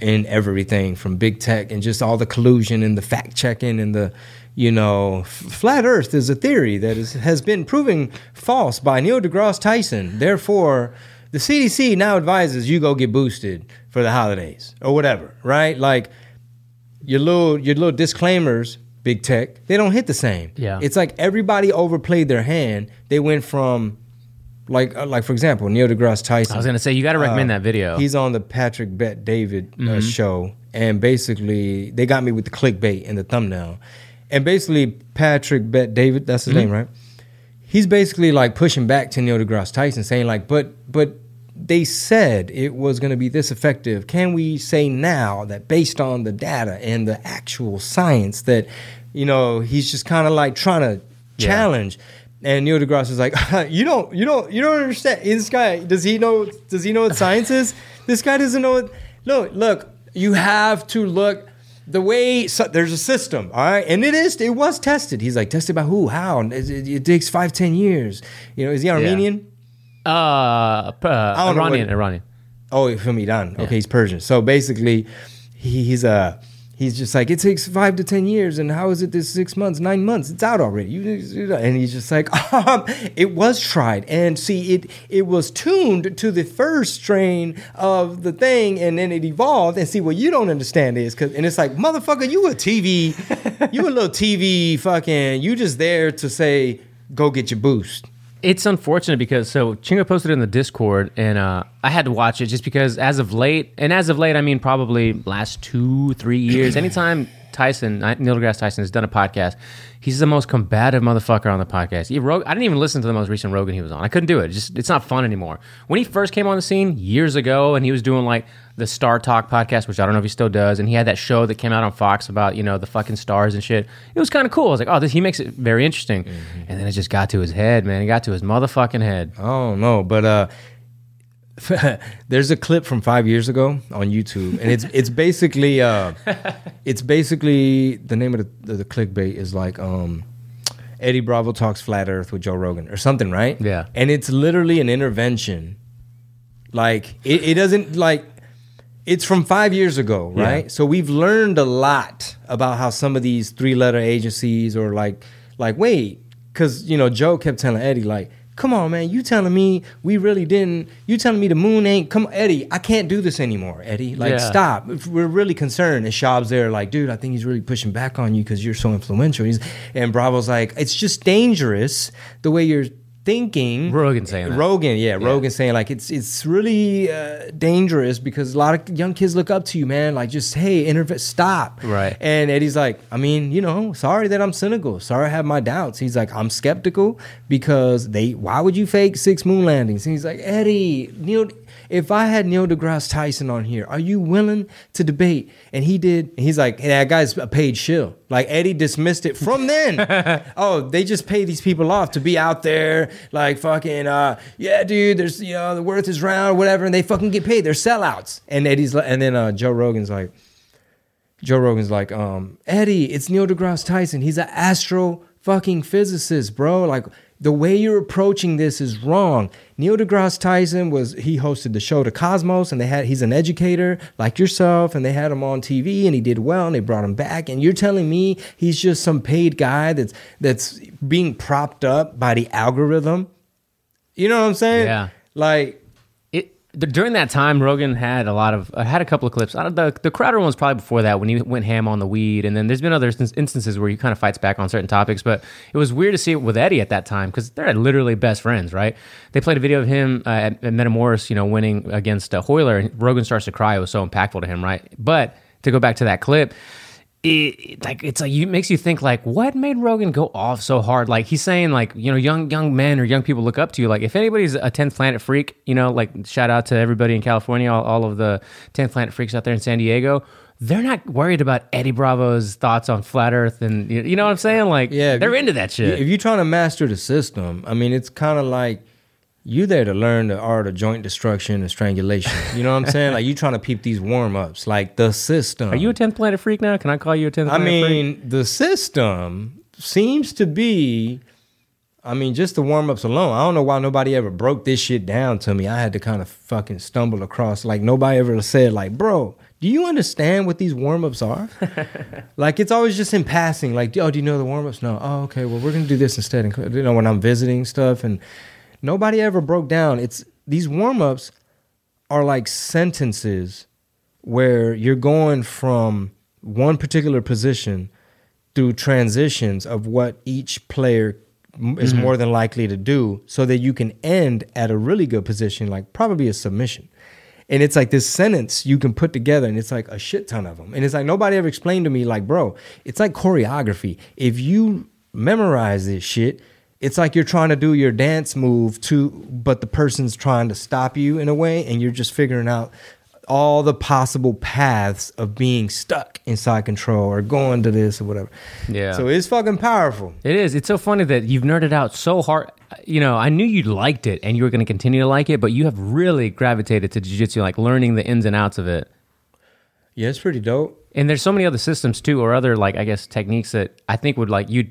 in everything from big tech and just all the collusion and the fact checking and the you know flat earth is a theory that is, has been proven false by neil degrasse tyson therefore the cdc now advises you go get boosted for the holidays or whatever right like your little your little disclaimers big tech, they don't hit the same. Yeah. It's like everybody overplayed their hand. They went from like uh, like for example, Neil deGrasse Tyson. I was gonna say you got to recommend that video. Uh, He's on the Patrick Bet David uh, Mm-hmm. show, and basically they got me with the clickbait in the thumbnail. And basically, Patrick Bet David, that's his Mm-hmm. name, right? He's basically like pushing back to Neil deGrasse Tyson, saying like, "But but they said it was going to be this effective. Can we say now that based on the data and the actual science that you know he's just kind of like trying to Yeah. challenge?" And Neil deGrasse is like, "You don't, you don't, you don't understand. This guy does he know? Does he know what science is? This guy doesn't know what. Look, look. You have to look." The way so, there's a system, all right, and it is it was tested. He's like tested by who, how? And It, it, it takes five, ten years. You know, is he Armenian? uh, uh Iranian, what- Iranian. Oh, from Iran. Okay, he's Persian. So basically, he, he's uh, he's just like it takes five to ten years, and how is it this six months, nine months? It's out already. You- and he's just like, um, it was tried, and see, it it was tuned to the first strain of the thing, and then it evolved. And see, what you don't understand is, cause, and it's like, motherfucker, you a TV, you a little TV fucking, you just there to say, go get your boost. It's unfortunate because so Chingo posted it in the Discord, and uh, I had to watch it just because as of late, and as of late, I mean probably last two, three years. Anytime Tyson, Neil deGrasse Tyson, has done a podcast, he's the most combative motherfucker on the podcast. He, I didn't even listen to the most recent Rogan he was on. I couldn't do it. Just it's not fun anymore. When he first came on the scene years ago, and he was doing like the Star Talk podcast, which I don't know if he still does, and he had that show that came out on Fox about you know the fucking stars and shit. It was kind of cool. I was like, oh, this he makes it very interesting. And then it just got to his head, man. It got to his motherfucking head. I don't know, but uh, there's a clip from five years ago on YouTube, and it's it's basically uh, it's basically the name of the, the clickbait is like um, Eddie Bravo talks flat Earth with Joe Rogan or something, right? Yeah. and it's literally an intervention. Like it, it doesn't like it's from five years ago, Yeah. right? So we've learned a lot about how some of these three letter agencies or like like wait, because you know Joe kept telling Eddie like, come on man, you telling me we really didn't? You telling me the moon ain't? Come Eddie, I can't do this anymore, Eddie. Like Yeah. stop. If We're really concerned. And Schaub's there like, dude, I think he's really pushing back on you because you're so influential. He's, and Bravo's like, it's just dangerous the way you're thinking. Rogan saying that. Rogan, yeah, Rogan saying like it's it's really uh, dangerous because a lot of young kids look up to you, man. Like just hey, interv- stop. Right. And Eddie's like, I mean, you know, sorry that I'm cynical. Sorry I have my doubts. He's like, I'm skeptical because they. Why would you fake six moon landings? And he's like, Eddie, Neil. If I had Neil deGrasse Tyson on here, are you willing to debate? And he did. And he's like, hey, that guy's a paid shill. Like Eddie dismissed it from then. oh, they just pay these people off to be out there, like fucking, uh, yeah, dude. There's, you know, the worth is round, whatever, and they fucking get paid. They're sellouts. And Eddie's, like, and then uh, Joe Rogan's like, Joe Rogan's like, um, Eddie, it's Neil deGrasse Tyson. He's an astro fucking physicist, bro. Like the way you're approaching this is wrong. Neil deGrasse Tyson was he hosted the show The Cosmos, and they had he's an educator like yourself, and they had him on TV, and he did well, and they brought him back. And you're telling me he's just some paid guy that's that's being propped up by the algorithm? You know what I'm saying? Yeah. Like during that time, Rogan had a lot of uh, had a couple of clips. I the the Crowder one was probably before that when he went ham on the weed, and then there's been other instances where he kind of fights back on certain topics. But it was weird to see it with Eddie at that time because they're literally best friends, right? They played a video of him uh, at, at Metamoris, you know, winning against uh, Royler, and Rogan starts to cry. It was so impactful to him, right? But to go back to that clip. It, like it's like you makes you think like what made Rogan go off so hard? Like he's saying like you know young young men or young people look up to you. Like if anybody's a 10th planet freak you know like shout out to everybody in California all, all of the 10th planet freaks out there in San Diego they're not worried about Eddie Bravo's thoughts on flat earth and you you know what I'm saying? Like Yeah, they're you- into that shit If you're trying to master the system, I mean, it's kind of like you there to learn the art of joint destruction and strangulation. You know what I'm saying? like you trying to peep these warm ups, like the system. are you a 10th planet freak now can I call you a 10th I planet freak I mean, the system seems to be. I mean, just the warm ups alone. I don't know why nobody ever broke this shit down to me. I had to kind of fucking stumble across. Like nobody ever said, like, bro, do you understand what these warm ups are? like it's always just in passing. Like, oh, do you know the warm ups? No. Oh, okay. Well, we're gonna do this instead. And you know, when I'm visiting stuff, and nobody ever broke down. It's these warm ups are like sentences where you're going from one particular position through transitions of what each player is mm-hmm. more than likely to do so that you can end at a really good position like probably a submission. And it's like this sentence you can put together and it's like a shit ton of them and it's like nobody ever explained to me like bro it's like choreography. If you memorize this shit it's like you're trying to do your dance move to but the person's trying to stop you in a way and you're just figuring out all the possible paths of being stuck inside control or going to this or whatever Yeah. so it's fucking powerful It is. It's so funny that you've nerded out so hard. You know, I knew you liked it and you were going to continue to like it, but you have really gravitated to jiu-jitsu, like learning the ins and outs of it. yeah it's pretty dope And there's so many other systems too, or other like I guess techniques that I think would like you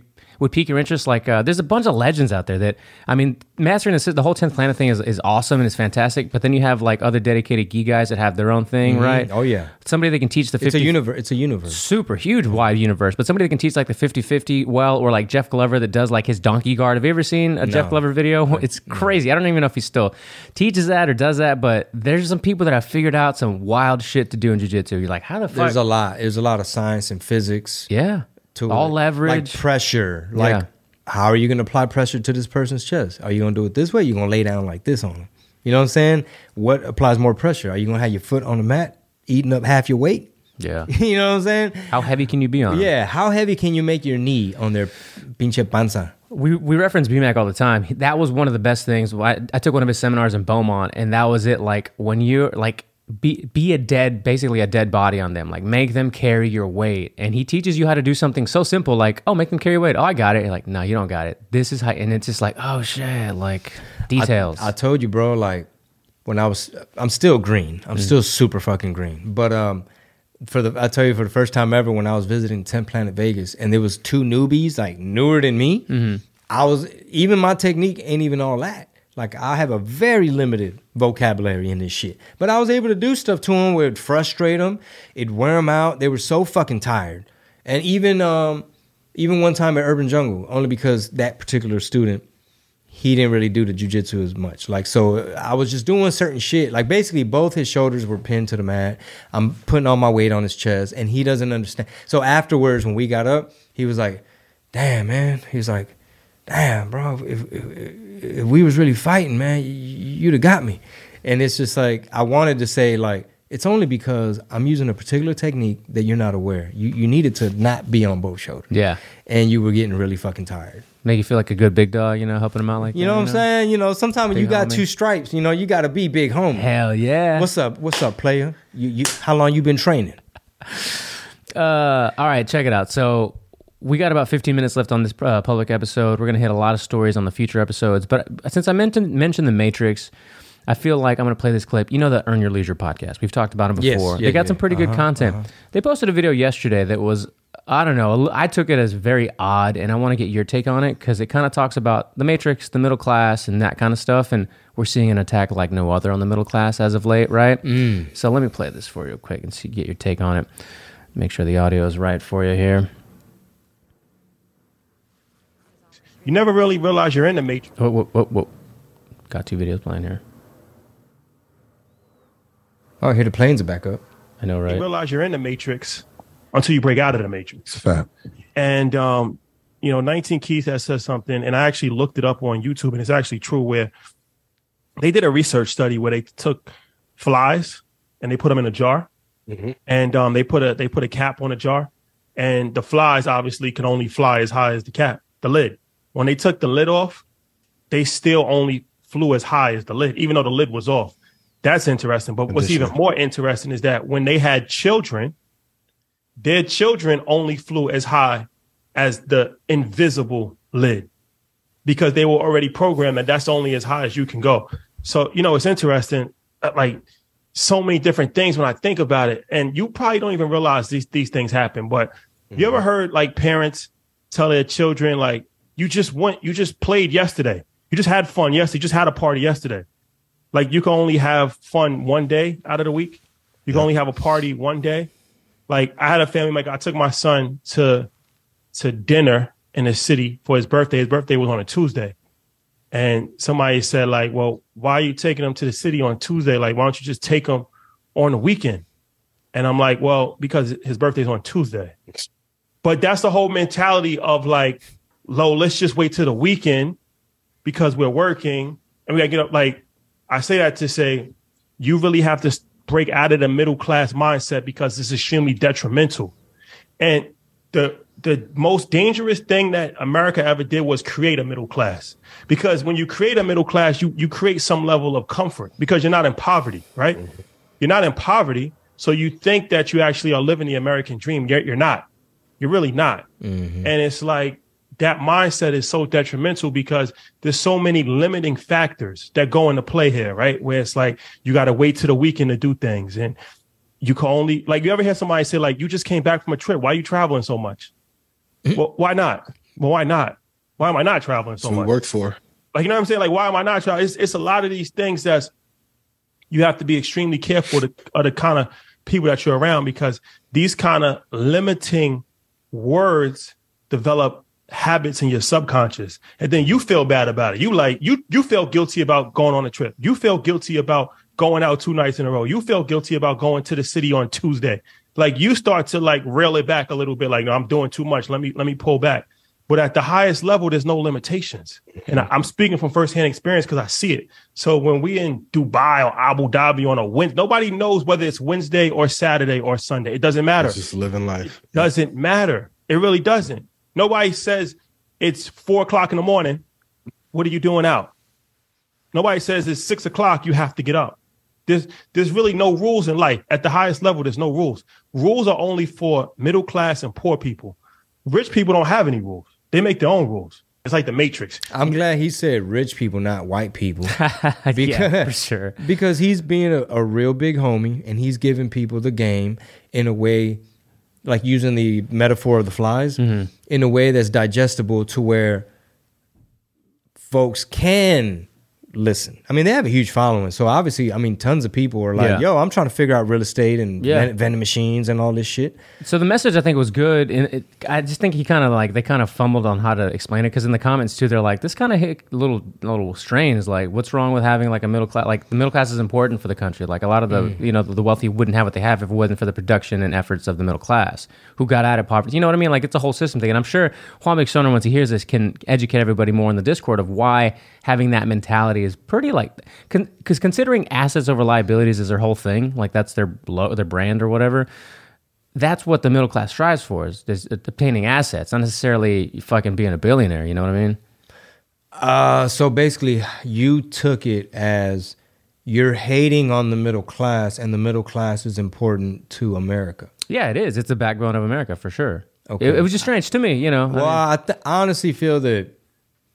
would pique your interest. Like uh, there's a bunch of legends out there that I mean, mastering the, the whole tenth planet thing is, is awesome and it's fantastic. But then you have like other dedicated gi guys that have their own thing, right? oh yeah. Somebody that can teach the 50 it's a universe it's a universe. Super huge wide universe but somebody that can teach like the 50-50 well or like jeff glover that does like his donkey guard. Have you ever seen a jeff glover video? It's crazy. I don't even know if he still teaches that or does that but there's some people that have figured out some wild shit to do in jiu-jitsu. You're like how the fuck there's a lot. There's a lot of science and physics. Yeah to all it. leverage like pressure. Like, Yeah. how are you going to apply pressure to this person's chest? Are you going to do it this way? You're going to lay down like this on them. You know what I'm saying? What applies more pressure? Are you going to have your foot on the mat, eating up half your weight? yeah you know what I'm saying? how heavy can you be on? Yeah. How heavy can you make your knee on their pinche panza? we, we reference BMAC all the time. That was one of the best things. I, I took one of his seminars in Beaumont, and that was it. Like when you're like be be a dead, basically a dead body on them. Like make them carry your weight, and he teaches you how to do something so simple, like oh, make them carry weight. Oh, I got it. You're like no, you don't got it. This is how, and it's just like oh shit, like details. I told you, bro. Like when I was, I'm still green. I'm still super fucking green. But um, for the, I tell you, for the first time ever, when I was visiting 10 Planet Vegas, and there was two newbies like newer than me, I was even my technique ain't even all that. Like I have a very limited vocabulary in this shit, but I was able to do stuff to them where it frustrate them, it wear them out. They were so fucking tired, and even um, even one time at Urban Jungle, only because that particular student he didn't really do the jujitsu as much. Like, so I was just doing certain shit. Like, basically, both his shoulders were pinned to the mat. I'm putting all my weight on his chest, and he doesn't understand. So afterwards, when we got up, he was like, "Damn, man." He was like, "Damn, bro. If, if, if we was really fighting, man, you'd have got me." And it's just like I wanted to say, like, it's only because I'm using a particular technique that you're not aware. You you needed to not be on both shoulders. yeah, And you were getting really fucking tired. make you feel like a good big dog. You know, helping him out like You that, know what I'm saying? You know, sometimes you got homie. two stripes, you know, you got to be big homie. Hell yeah. What's up? What's up, player? You, you, how long you been training? Uh, all right, check it out. So we got about 15 minutes left on this uh, public episode. We're gonna hit a lot of stories on the future episodes. But since I mentioned mentioned the Matrix, I feel like I'm gonna play this clip. You know the Earn Your Leisure podcast. We've talked about them Yes, before. yeah, they got yeah. some pretty good Uh-huh, content. They posted a video yesterday that was. I don't know. I took it as very odd, and I want to get your take on it because it kind of talks about the Matrix, the middle class, and that kind of stuff. And we're seeing an attack like no other on the middle class as of late, right? Mm. So let me play this for you real quick and see get your take on it. Make sure the audio is right for you here. You never really realize you're in the matrix. Whoa, whoa, whoa, whoa. Got two videos playing here. Oh, here the planes are back up. I know, right? You realize you're in the matrix until you break out of the matrix. Fact. And um, you know, 19 Keys has said something, and I actually looked it up on YouTube, and it's actually true. Where they did a research study where they took flies and they put them in a jar, and um, they put a they put a cap on a jar, and the flies obviously can only fly as high as the cap, the lid. When they took the lid off, they still only flew as high as the lid, even though the lid was off. That's interesting. But what's even more interesting is that when they had children, their children only flew as high as the invisible lid because they were already programmed that that's only as high as you can go. So, you know, it's interesting, uh, like so many different things when I think about it. And you probably don't even realize these, these things happen. But you ever heard like parents tell their children, like, you just went, you just played yesterday. You just had fun yesterday. You just had a party yesterday. Like you can only have fun one day out of the week. You can only have a party one day. Like I had a family, like I took my son to to dinner in the city for his birthday. His birthday was on a Tuesday. And somebody said, like, well, why are you taking him to the city on Tuesday? Like, why don't you just take him on the weekend? And I'm like, well, because his birthday's on Tuesday. But that's the whole mentality of like, low, let's just wait till the weekend because we're working and we gotta get up. Like, I say that to say you really have to break out of the middle class mindset because it's extremely detrimental. And the the most dangerous thing that America ever did was create a middle class. Because when you create a middle class, you you create some level of comfort because you're not in poverty, right? Mm-hmm. You're not in poverty, so you think that you actually are living the American dream, yet you're not. You're really not. Mm-hmm. And it's like that mindset is so detrimental because there's so many limiting factors that go into play here, right? Where it's like you got to wait to the weekend to do things. And you can only, like, you ever hear somebody say, like, you just came back from a trip. Why are you traveling so much? Mm-hmm. Well, why not? Well, why not? Why am I not traveling so much? Work for. Like, you know what I'm saying? Like, why am I not traveling? It's, it's a lot of these things that's, you have to be extremely careful to, of the kind of people that you're around because these kind of limiting words develop habits in your subconscious and then you feel bad about it you like you you feel guilty about going on a trip you feel guilty about going out two nights in a row you feel guilty about going to the city on tuesday like you start to like rail it back a little bit like no i'm doing too much let me let me pull back but at the highest level, there's no limitations. And I, am speaking from firsthand experience because I see it. So when we in Dubai or Abu Dhabi on a Wednesday, nobody knows whether it's Wednesday or Saturday or Sunday. It doesn't matter. It's just living life. It doesn't matter. It really doesn't. Nobody says it's four o'clock in the morning. What are you doing out? Nobody says it's six o'clock. You have to get up. There's there's really no rules in life. At the highest level, there's no rules. Rules are only for middle class and poor people. Rich people don't have any rules. They make their own rules. It's like the Matrix. I'm glad he said rich people, not white people. because, yeah, for sure. Because he's being a, a, real big homie and he's giving people the game in a way, like using the metaphor of the flies, mm-hmm. in a way that's digestible to where folks can listen. I mean, they have a huge following. So obviously, I mean, tons of people are like, yeah. "Yo, I'm trying to figure out real estate and yeah. vending machines and all this shit." So the message I think was good, and it, I just think he kind of like they kind of fumbled on how to explain it because in the comments too, they're like, "This kind of hit a little little strains. Like, what's wrong with having like a middle class? Like, the middle class is important for the country. Like, a lot of the mm. you know the wealthy wouldn't have what they have if it wasn't for the production and efforts of the middle class who got out of poverty. You know what I mean? Like, it's a whole system thing, and I'm sure Juan McStoner, once he hears this, can educate everybody more in the Discord of why having that mentality is pretty like because con- considering assets over liabilities is their whole thing, like that's their their brand or whatever. That's what the middle class strives for is, is obtaining assets, not necessarily fucking being a billionaire. You know what I mean? Uh, so basically, you took it as you're hating on the middle class, and the middle class is important to America. Yeah, it is. It's the backbone of America for sure. Okay. It, it was just strange to me, you know. Well, I, mean, I th- honestly feel that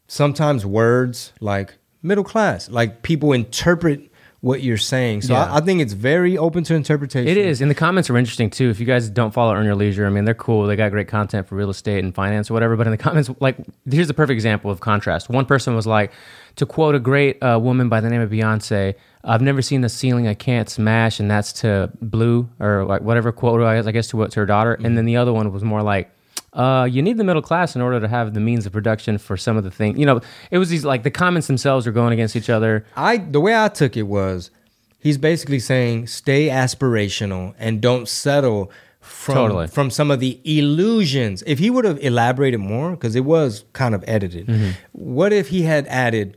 sometimes words like middle class, like people interpret what you're saying. So yeah. I, I, think it's very open to interpretation. It is. And the comments are interesting too. If you guys don't follow Earn Your Leisure, I mean, they're cool. They got great content for real estate and finance or whatever. But in the comments, like, here's a perfect example of contrast. One person was like, to quote a great uh, woman by the name of Beyonce, I've never seen the ceiling I can't smash. And that's to Blue or like whatever quote, I guess, to, what, to what's her daughter. Mm-hmm. And then the other one was more like, uh, you need the middle class in order to have the means of production for some of the things. You know, it was these like the comments themselves are going against each other. I the way I took it was he's basically saying stay aspirational and don't settle from totally. from some of the illusions. If he would have elaborated more, because it was kind of edited, mm-hmm. what if he had added?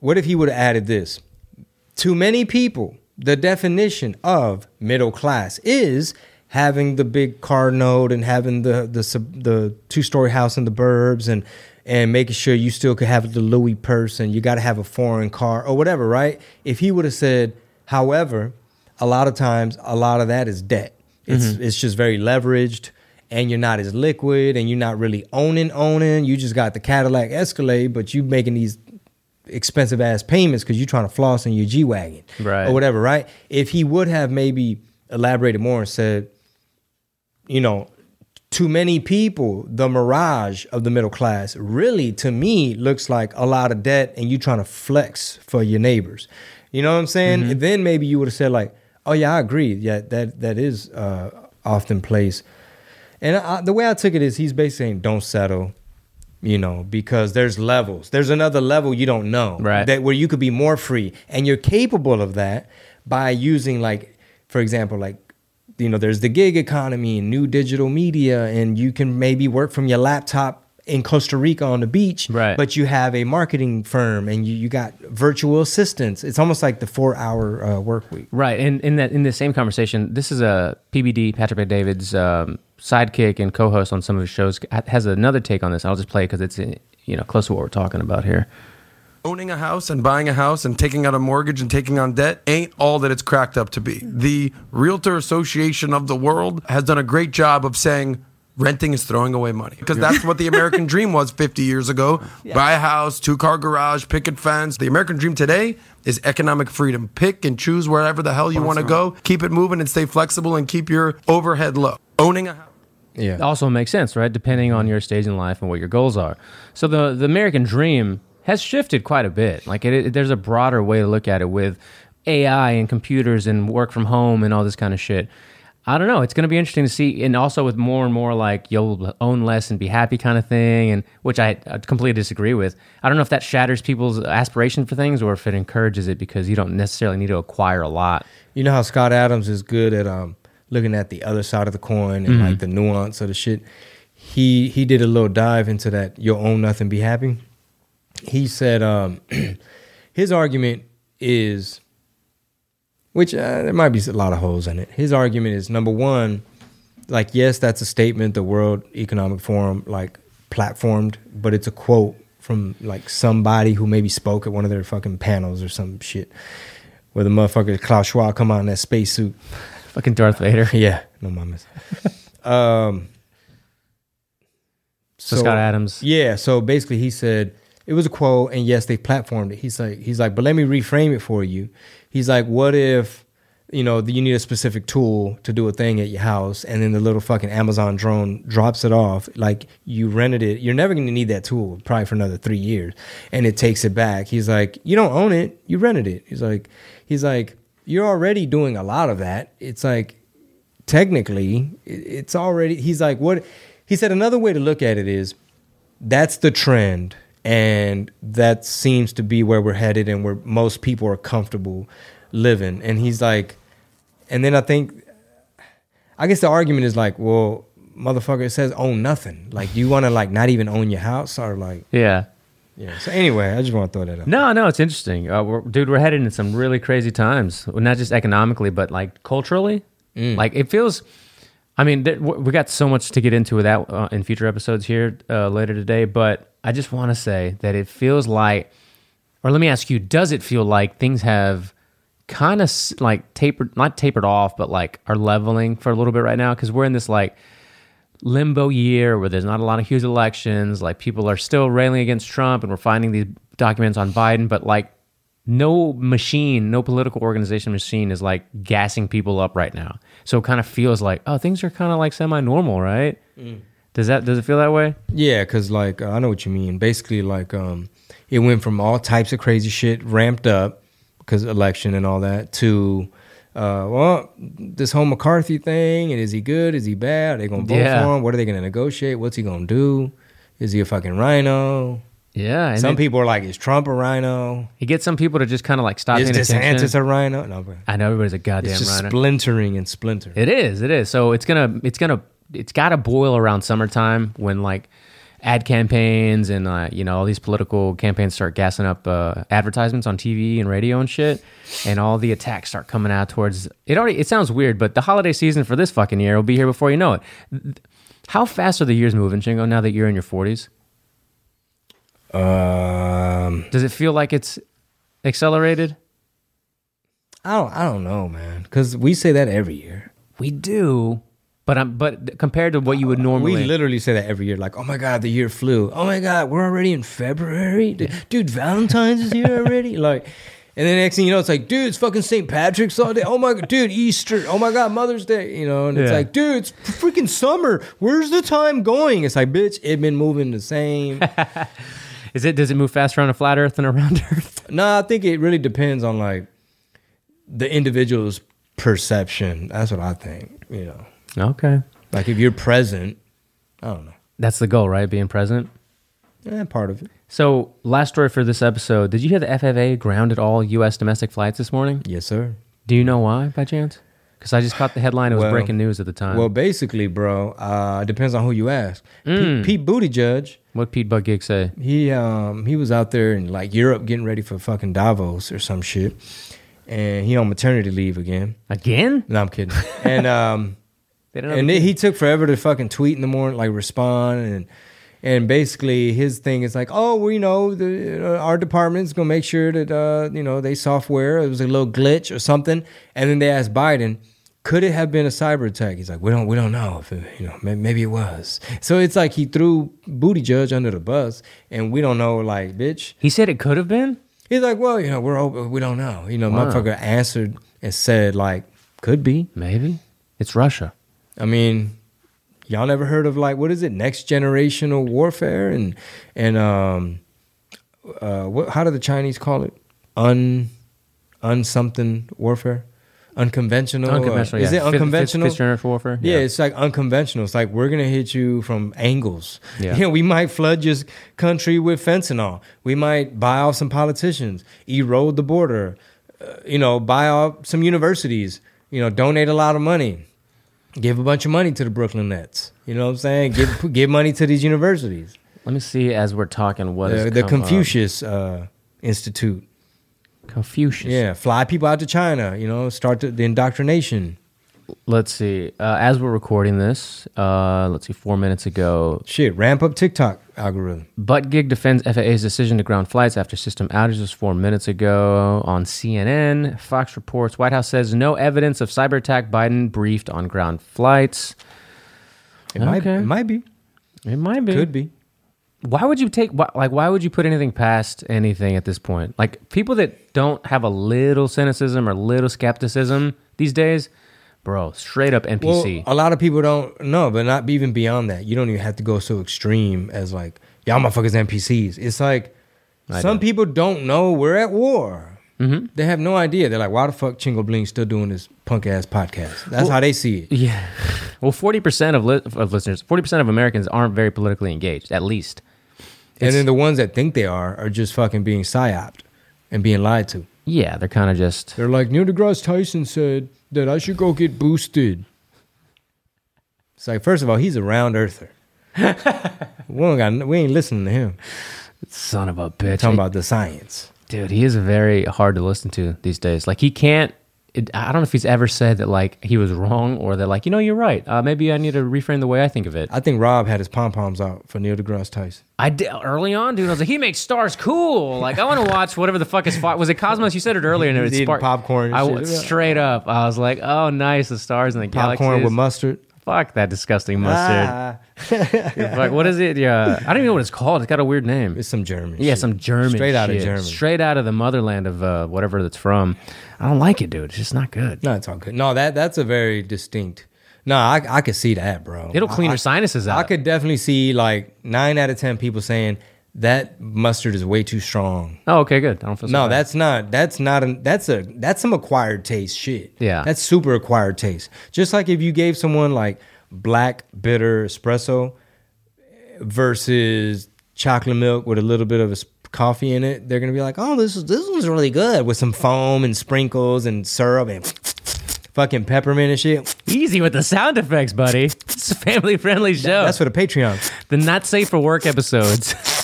What if he would have added this? To many people, the definition of middle class is having the big car note and having the the the two story house in the burbs and and making sure you still could have the Louis purse and you got to have a foreign car or whatever, right? If he would have said, however, a lot of times a lot of that is debt. It's mm-hmm. it's just very leveraged and you're not as liquid and you're not really owning owning. You just got the Cadillac Escalade, but you making these expensive ass payments because you're trying to floss in your G wagon, right? Or whatever, right? If he would have maybe elaborated more and said, you know, to many people, the mirage of the middle class really, to me, looks like a lot of debt and you trying to flex for your neighbors. You know what I'm saying? Mm-hmm. then maybe you would have said like, "Oh yeah, I agree. Yeah, that that is uh, often place." And I, the way I took it is, he's basically saying, "Don't settle." You know, because there's levels. There's another level you don't know, right? That where you could be more free, and you're capable of that by using like, for example, like you know, there's the gig economy and new digital media, and you can maybe work from your laptop in Costa Rica on the beach, Right. But you have a marketing firm and you, you got virtual assistants. It's almost like the four hour uh, work week. Right, and in that in the same conversation, this is a PBD Patrick David's um, sidekick and co-host on some of his shows has another take on this. I'll just play because it's you know close to what we're talking about here. Owning a house and buying a house and taking out a mortgage and taking on debt ain't all that it's cracked up to be. The Realtor Association of the world has done a great job of saying renting is throwing away money because that's what the American dream was 50 years ago. Buy a house, two car garage, picket fence. The American dream today is economic freedom. Pick and choose wherever the hell you want to go. Keep it moving and stay flexible and keep your overhead low. Owning a house. Yeah. also makes sense, right? Depending on your stage in life and what your goals are. So the the American dream has shifted quite a bit. Like it, it- there's a broader way to look at it with AI and computers and work from home and all this kind of shit. I don't know. It's going to be interesting to see, and also with more and more like you'll own less and be happy kind of thing, and which I, I completely disagree with. I don't know if that shatters people's aspiration for things or if it encourages it because you don't necessarily need to acquire a lot. You know how Scott Adams is good at um, looking at the other side of the coin and like the nuance of the shit. He he did a little dive into that. You'll own nothing, be happy. He said um, his argument is, which uh, there might be a lot of holes in it. His argument is number one, like yes, that's a statement the World Economic Forum like platformed, but it's a quote from like somebody who maybe spoke at one of their fucking panels or some shit where the motherfucker Klaus Schwab come out in that spacesuit. Fucking Darth Vader. Yeah, no mamas. um, So, Scott Adams. Yeah, so basically he said it was a quote, and yes, they platformed it. He's like, he's like, but let me reframe it for you. He's like, what if you know you need a specific tool to do a thing at your house, and then the little fucking Amazon drone drops it off. Like you rented it, you're never going to need that tool probably for another three years, and it takes it back. He's like, you don't own it, you rented it. He's like, he's like, you're already doing a lot of that. It's like technically it's already he's like what he said another way to look at it is that's the trend and that seems to be where we're headed and where most people are comfortable living and he's like and then i think i guess the argument is like well motherfucker it says own nothing like do you want to like not even own your house or like Yeah. yeah so anyway i just want to throw that up No, no, it's interesting, uh, we're, dude. We're headed into some really crazy times, Well, not just economically, but like culturally. Like it feels. I mean, we got so much to get into with that uh, in future episodes here uh, later today. But I just want to say that it feels like, or let me ask you, does it feel like things have kind of like tapered, not tapered off, but like are leveling for a little bit right now? Because we're in this like limbo year where there's not a lot of huge elections. Like people are still railing against Trump, and we're finding these documents on Biden, but like no machine, no political organization machine is like gassing people up right now. So it kind of feels like oh, things are kind of like semi-normal, right? Mm. Does that does it feel that way? Yeah, because like I know what you mean. Basically, like um, it went from all types of crazy shit ramped up because election and all that to uh, well, this whole McCarthy thing and is he good? Is he bad? Are they gonna vote Yeah. for him? What are they gonna negotiate? What's he gonna do? Is he a fucking rhino? Yeah, and Some then people are like, is Trump a rhino? he gets some people to just kind of like stop Is paying attention. DeSantis a rhino? No, but I know everybody's a goddamn it's just rhino. splintering and splintering. It is. It is. So it's gonna. It's gonna. It's got to boil around summertime when like ad campaigns and uh, you know all these political campaigns start gassing up uh, advertisements on TV and radio and shit, and all the attacks start coming out towards it. Already. It sounds weird, but the holiday season for this fucking year will be here before you know it. How fast are the years moving, Chingo? Now that you're in your forties, um, does it feel like it's accelerated? I don't, I don't know, man, because we say that every year. We do, but I'm. But compared to what you would uh, normally, We literally say that every year, like, "Oh my god, the year flew." Oh my god, we're already in February, dude. dude, Valentine's is here already. Like, and then next thing you know, it's like, dude, it's fucking St. Patrick's all day. Oh my god, dude, Easter. Oh my god, Mother's Day. You know, and it's Yeah. like, dude, it's freaking summer. Where's the time going? It's like, bitch, it been moving the same. is it? Does it move faster on a flat Earth than around Earth? no, I think it really depends on like the individual's perception. That's what I think. You know, Okay. like if you're present, I don't know. That's the goal, right? Being present. Yeah, part of it. So, last story for this episode. Did you hear the FAA grounded all U.S. domestic flights this morning? Yes, sir. Do you know why, by chance? Because I just caught the headline. It was Well- breaking news at the time. Well, basically, bro, uh, depends on who you ask. Pete, Pete Buttigieg, what Pete Buttigieg say? he um he was out there in like Europe getting ready for fucking Davos or some shit, and he on maternity leave again. Again? No, I'm kidding. and um, They don't and the- then he took forever to fucking tweet in the morning, like respond, and and basically his thing is like, oh, well, you know, the uh, our department's gonna make sure that uh, you know they software it was a little glitch or something, and then they asked Biden. Could it have been a cyber attack? He's like, we don't, we don't know if it, you know, maybe it was. So it's like he threw Booty Judge under the bus, and we don't know, like, bitch. he said it could have been? He's like, well, you know, we're open, we don't know. You know, Wow. motherfucker answered and said, like, could be. Maybe. It's Russia. I mean, y'all never heard of like what is it, next generational warfare and and um, uh, what? How do the Chinese call it? Un, un something warfare, unconventional. uh, Unconventional. is yeah. it unconventional? Fifth, fifth generation warfare? Yeah, it's like unconventional. It's like we're gonna hit you from angles. Yeah. You know, we might flood your country with fentanyl. We might buy off some politicians, erode the border. Uh, you know, buy off some universities. You know, donate a lot of money, give a bunch of money to the Brooklyn Nets. You know what I'm saying? Give give money to these universities. Let me see as we're talking what The, is the. Confucius uh, Institute. Confucius. Yeah, fly people out to China. You know, start the, the indoctrination. Let's see. Uh, as we're recording this, uh, let's see, four minutes ago, Shit, ramp up TikTok algorithm. Buttigieg defends FAA's decision to ground flights after system outages four minutes ago on CNN. Fox reports White House says no evidence of cyber attack. Biden briefed on ground flights. It might, Okay. it might be, It might be. could be. Why would you take why, like why would you put anything past anything at this point? Like people that don't have a little cynicism or little skepticism these days, bro, straight up NPC. Well, a lot of people don't know, but not even beyond that. You don't even have to go so extreme as like, y'all motherfuckers NPCs. It's like I some people don't know we're at war. Mm-hmm. They have no idea. They're like, why the fuck Chingo Bling still doing this punk ass podcast? That's how they see it. yeah. Well, 40% of, li- of listeners, 40% of Americans aren't very politically engaged, at least. And then the ones that think they are are just fucking being psyoped and being lied to. Yeah, they're kind of just They're like, Neil deGrasse Tyson said that I should go get boosted. It's like, first of all, he's a round earther. we, don't got, we ain't listening to him. son of a bitch. Talking about the science. Dude, he is very hard to listen to these days. Like he can't. It, I don't know if he's ever said that like he was wrong or that like you know you're right. Uh, maybe I need to reframe the way I think of it. I think Rob had his pom poms out for Neil deGrasse Tyson. I did early on, dude. I was like, he makes stars cool. Like I want to watch whatever the fuck is. Fought. Was it Cosmos? You said it earlier. And it was spark- popcorn I shit. straight up. I was like, oh, nice, the stars and the Popcorn galaxies. with mustard. Fuck that disgusting mustard. Ah, Fuck, what is it? Yeah, I don't even know what it's called. It's got a weird name. it's some German. Yeah, shit. some German Straight out of. Germany. Straight out of the motherland of uh, whatever that's from. I don't like it, dude. It's just not good. No, it's all good. No, that that's a very distinct. No, I I could see that, bro. It'll clean I- your sinuses out. I could definitely see like nine out of ten people saying that mustard is way too strong. Oh, okay, good. I don't feel so No, bad. that's not. That's not. An, that's a. That's some acquired taste shit. Yeah. that's super acquired taste. Just like if you gave someone like black bitter espresso versus chocolate milk with a little bit of a coffee in it, they're gonna be like, "Oh, this is this one's really good with some foam and sprinkles and syrup and fucking peppermint and shit." easy with the sound effects, buddy. It's a family friendly show. That's for the Patreon. the not safe for work episodes.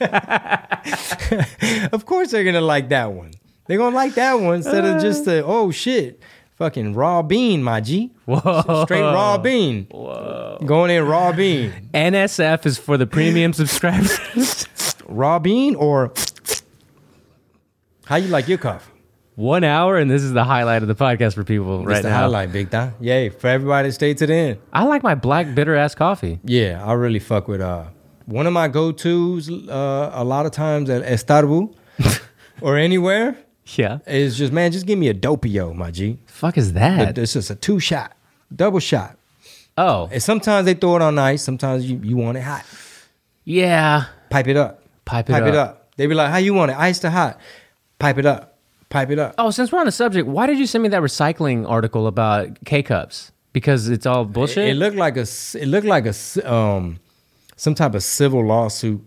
Of course, they're gonna like that one. They're gonna like that one instead of just the oh shit, fucking raw bean, my G. Whoa. Straight raw bean. Whoa. Going in raw bean. NSF is for the premium subscribers. Raw bean or how you like your coffee? One hour, and this is the highlight of the podcast for people right the now. highlight, big time. Yay, for everybody to stay to the end. I like my black bitter ass coffee. Yeah, I really fuck with uh one of my go-tos uh a lot of times at, at or anywhere Yeah. is just man, just give me a doppio, my G. Fuck is that? It's just a two shot, double shot. oh, And sometimes they throw it on ice. Sometimes you, you want it hot. yeah. Pipe it up. Pipe it up. Pipe it up. up. They be like, "How you want it? Iced or hot?" Pipe it up. Pipe it up. Oh, since we're on the subject, why did you send me that recycling article about K cups? Because it's all bullshit. It, it looked like a. It looked like a. um, some type of civil lawsuit.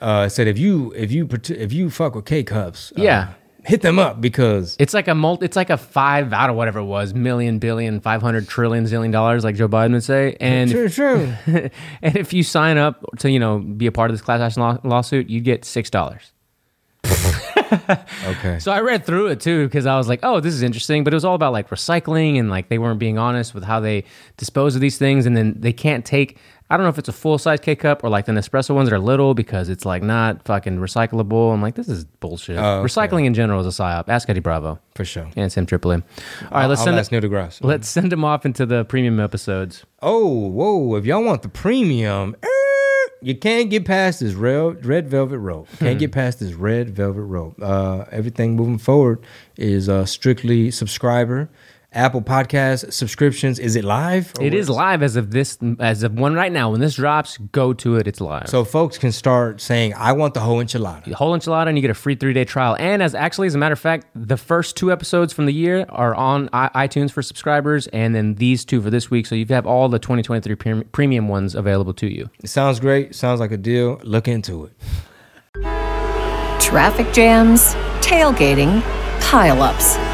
Uh, said if you if you if you fuck with K cups, uh, Yeah. hit them up because It's like a multi, it's like a five out of whatever it was, million, billion, five hundred trillion, zillion dollars, like Joe Biden would say. And true, true. and if you sign up to, you know, be a part of this class action law- lawsuit, you get six dollars. Okay. So I read through it too because I was like, oh, this is interesting. But it was all about like recycling and like they weren't being honest with how they dispose of these things. And then they can't take, I don't know if it's a full size K cup or like the Nespresso ones that are little because it's like not fucking recyclable. I'm like, this is bullshit. Oh, okay. Recycling in general is a psyop. Ask Eddie Bravo For sure. and Sam Tripoli. All right, let's I'll send ask it, Neil deGrasse. let's send him off into the premium episodes. Oh, whoa. If y'all want the premium, er, you can't get past this red, red velvet rope. Can't get past this red velvet rope. Uh, everything moving forward is uh, strictly subscriber. Apple Podcast subscriptions. Is it live? It is live as of this, as of one right now. When this drops, go to it. It's live. So folks can start saying, I want the whole enchilada. The whole enchilada and you get a free three day trial. And as actually, as a matter of fact, the first two episodes from the year are on I- iTunes for subscribers, and then these two for this week. So you have all the 2023 pre- premium ones available to you. It sounds great. Sounds like a deal. Look into it. Traffic jams, tailgating, pileups.